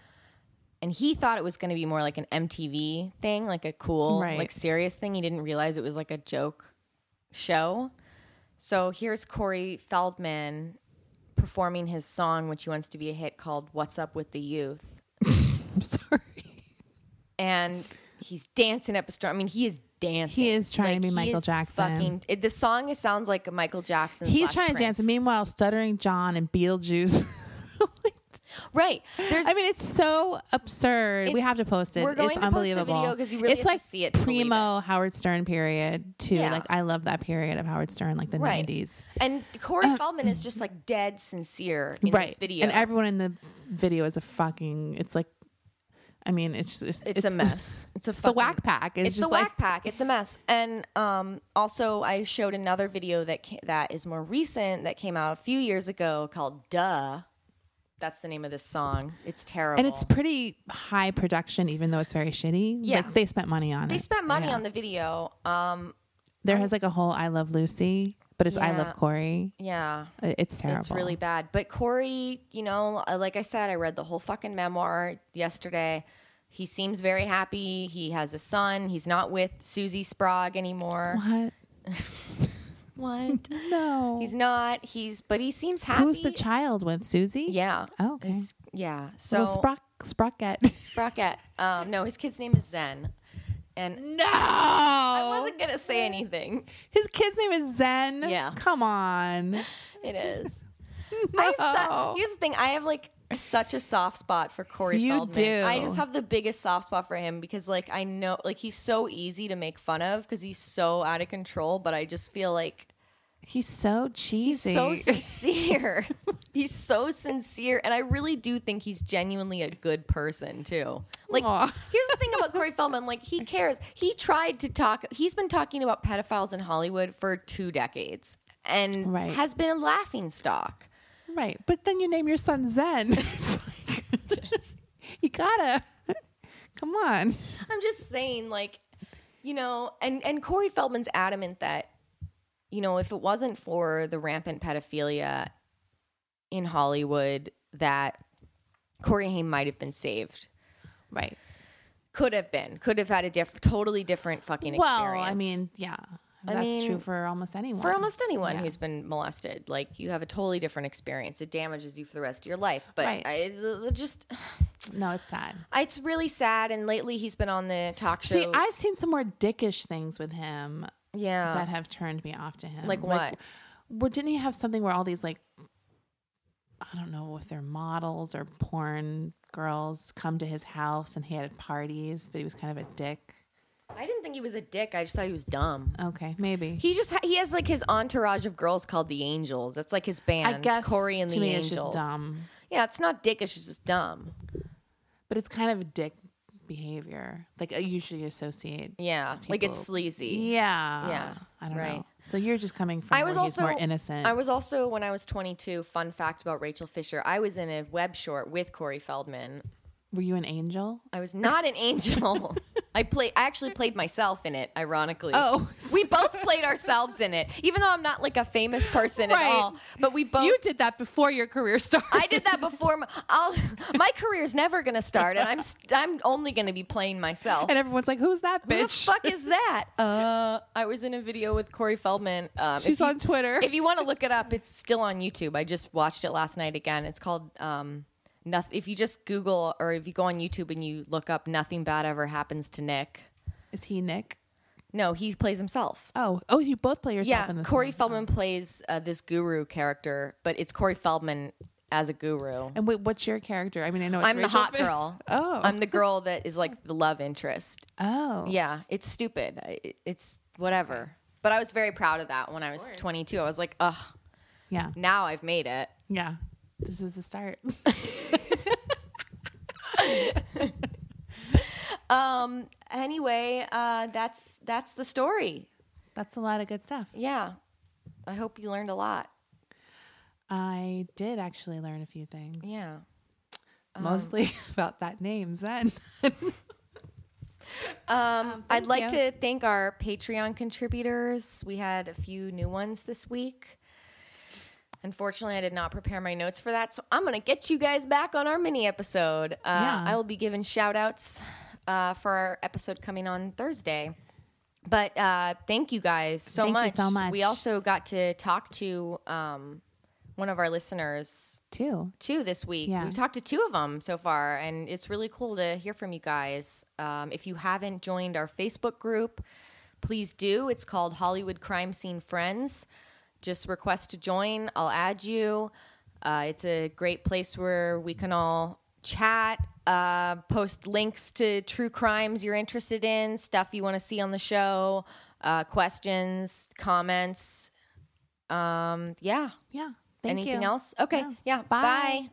and he thought it was going to be more like an MTV thing, like a cool, Right. like serious thing. He didn't realize it was like a joke show. So here's Corey Feldman performing his song, which he wants to be a hit called "What's Up with the Youth," I'm sorry. and he's dancing up a storm. I mean, he is dancing. He is trying to be Michael Jackson. Fucking, it, the song is, sounds like a Michael Jackson. He's trying to dance. Prince. Meanwhile, Stuttering John and Beetlejuice. right? There's I mean, it's so absurd. we have to post it. we're going it's to post the unbelievable. video you really it's like see it primo Howard Stern period too. Yeah. Like I love that period of Howard Stern, like the Right. nineties. and Corey uh, Feldman is just like dead sincere in Right. this video. And everyone in the video is a fucking. It's like, I mean, it's just it's, a mess. It's a It's the Wack Pack. It's, It's, just the like Wack Pack. It's a mess. And um, also, I showed another video that ca- that is more recent that came out a few years ago called "Duh." That's the name of this song. It's terrible. and it's pretty high production, even though it's very shitty. Yeah. like, they spent money on they it. They spent money Yeah. on the video. Um, There has like a whole "I Love Lucy," but it's "I Love Corey." yeah, It's terrible. It's really bad. But Corey, you know, uh, like I said, I read the whole fucking memoir yesterday. He seems very happy. He has a son. He's not with Susie Sprague anymore. What? What? No. He's not. He's but he seems happy. Who's the child with Susie? Yeah. Oh, okay. His- yeah. So Little Sprock Sprocket. Sprocket. Um, no, his kid's name is Zen. And no. I wasn't gonna say anything. His kid's name is Zen. Yeah. Come on. It is. Have su- here's the thing. I have like such a soft spot for Corey You Feldman. do. I just have the biggest soft spot for him because like I know like he's so easy to make fun of because he's so out of control. But I just feel like He's so cheesy. he's so sincere. he's so sincere, and I really do think he's genuinely a good person too. Like, Aw. here's the thing about Corey Feldman: like, he cares. He tried to talk. He's been talking about pedophiles in Hollywood for two decades, and Right. has been a laughing stock. right. But then you name your son Zen. It's like- you gotta. Come on. I'm just saying, like, you know, and and Corey Feldman's adamant that, you know, if it wasn't for the rampant pedophilia in Hollywood, that Corey Haim might have been saved. Right. Could have been. Could have had a diff- totally different fucking Well, experience. I mean, yeah. I That's mean, true for almost anyone. for almost anyone Yeah. who's been molested, like you have a totally different experience. It damages you for the rest of your life. But Right. I just, No, it's sad. it's really sad. And lately, he's been on the talk show. See, I've seen some more dickish things with him yeah, that have turned me off to him. Like what? Well, didn't he have something where all these like I don't know if they're models or porn girls come to his house and he had parties, but he was kind of a dick. I didn't think he was a dick. I just thought he was dumb. Okay, maybe. He just ha- he has like his entourage of girls called the Angels. That's like his band. I guess Corey and to the me Angels. dumb, Yeah, it's not dick. It's just dumb. but it's kind of a dick behavior. Like I usually associate. Yeah, like it's sleazy. Yeah, Yeah, I don't right. know. So you're just coming from I was also more innocent. I was also when I was 22. Fun fact about Rachel Fisher: I was in a web short with Corey Feldman. Were you an angel? I was not an angel. I play. I actually played myself in it. Ironically, Oh. we both played ourselves in it, even though I'm not like a famous person Right. at all. But we both. you did that before your career started. I did that before. My, I'll, my career's never gonna start, and I'm I'm only gonna be playing myself. and everyone's like, "Who's that bitch? Who the fuck is that? Uh, I was in a video with Corey Feldman. Um, She's you- on Twitter. If you want to look it up, it's still on YouTube. I just watched it last night again. It's called um, nothing. If you just Google or if you go on YouTube and you look up "Nothing Bad Ever Happens to Nick," Is he Nick? no, he plays himself. Oh, oh, you both play yourself Yeah, in this. Corey one. Feldman plays uh, this guru character, but it's Corey Feldman as a guru. And wait, what's your character? I mean, I know it's I'm the hot Finn- girl. Oh. I'm the girl that is like the love interest. Oh. Yeah, it's stupid. It's whatever. But I was very proud of that when I was 22. I was like, ugh, Yeah. now I've made it. Yeah. This is the start. Um. Anyway, uh, that's that's the story. That's a lot of good stuff. Yeah. I hope you learned a lot. I did actually learn a few things. Yeah. Mostly about that name, Zen. Um, I'd like you. to thank our Patreon contributors. We had a few new ones this week. Unfortunately, I did not prepare my notes for that, so I'm going to get you guys back on our mini episode. Uh, Yeah. I will be giving shout outs uh, for our episode coming on Thursday. But uh, thank you guys so Thank you much. so much. We also got to talk to um, one of our listeners Too. two this week. Yeah. We've talked to two of them so far, and it's really cool to hear from you guys. Um, if you haven't joined our Facebook group, please do. It's called Hollywood Crime Scene Friends. Just request to join. I'll add you. Uh, it's a great place where we can all chat, uh, post links to true crimes you're interested in, stuff you want to see on the show, uh, questions, comments. Um, yeah. Yeah. Thank Anything you. else? Okay. Yeah. Yeah. Bye. Bye.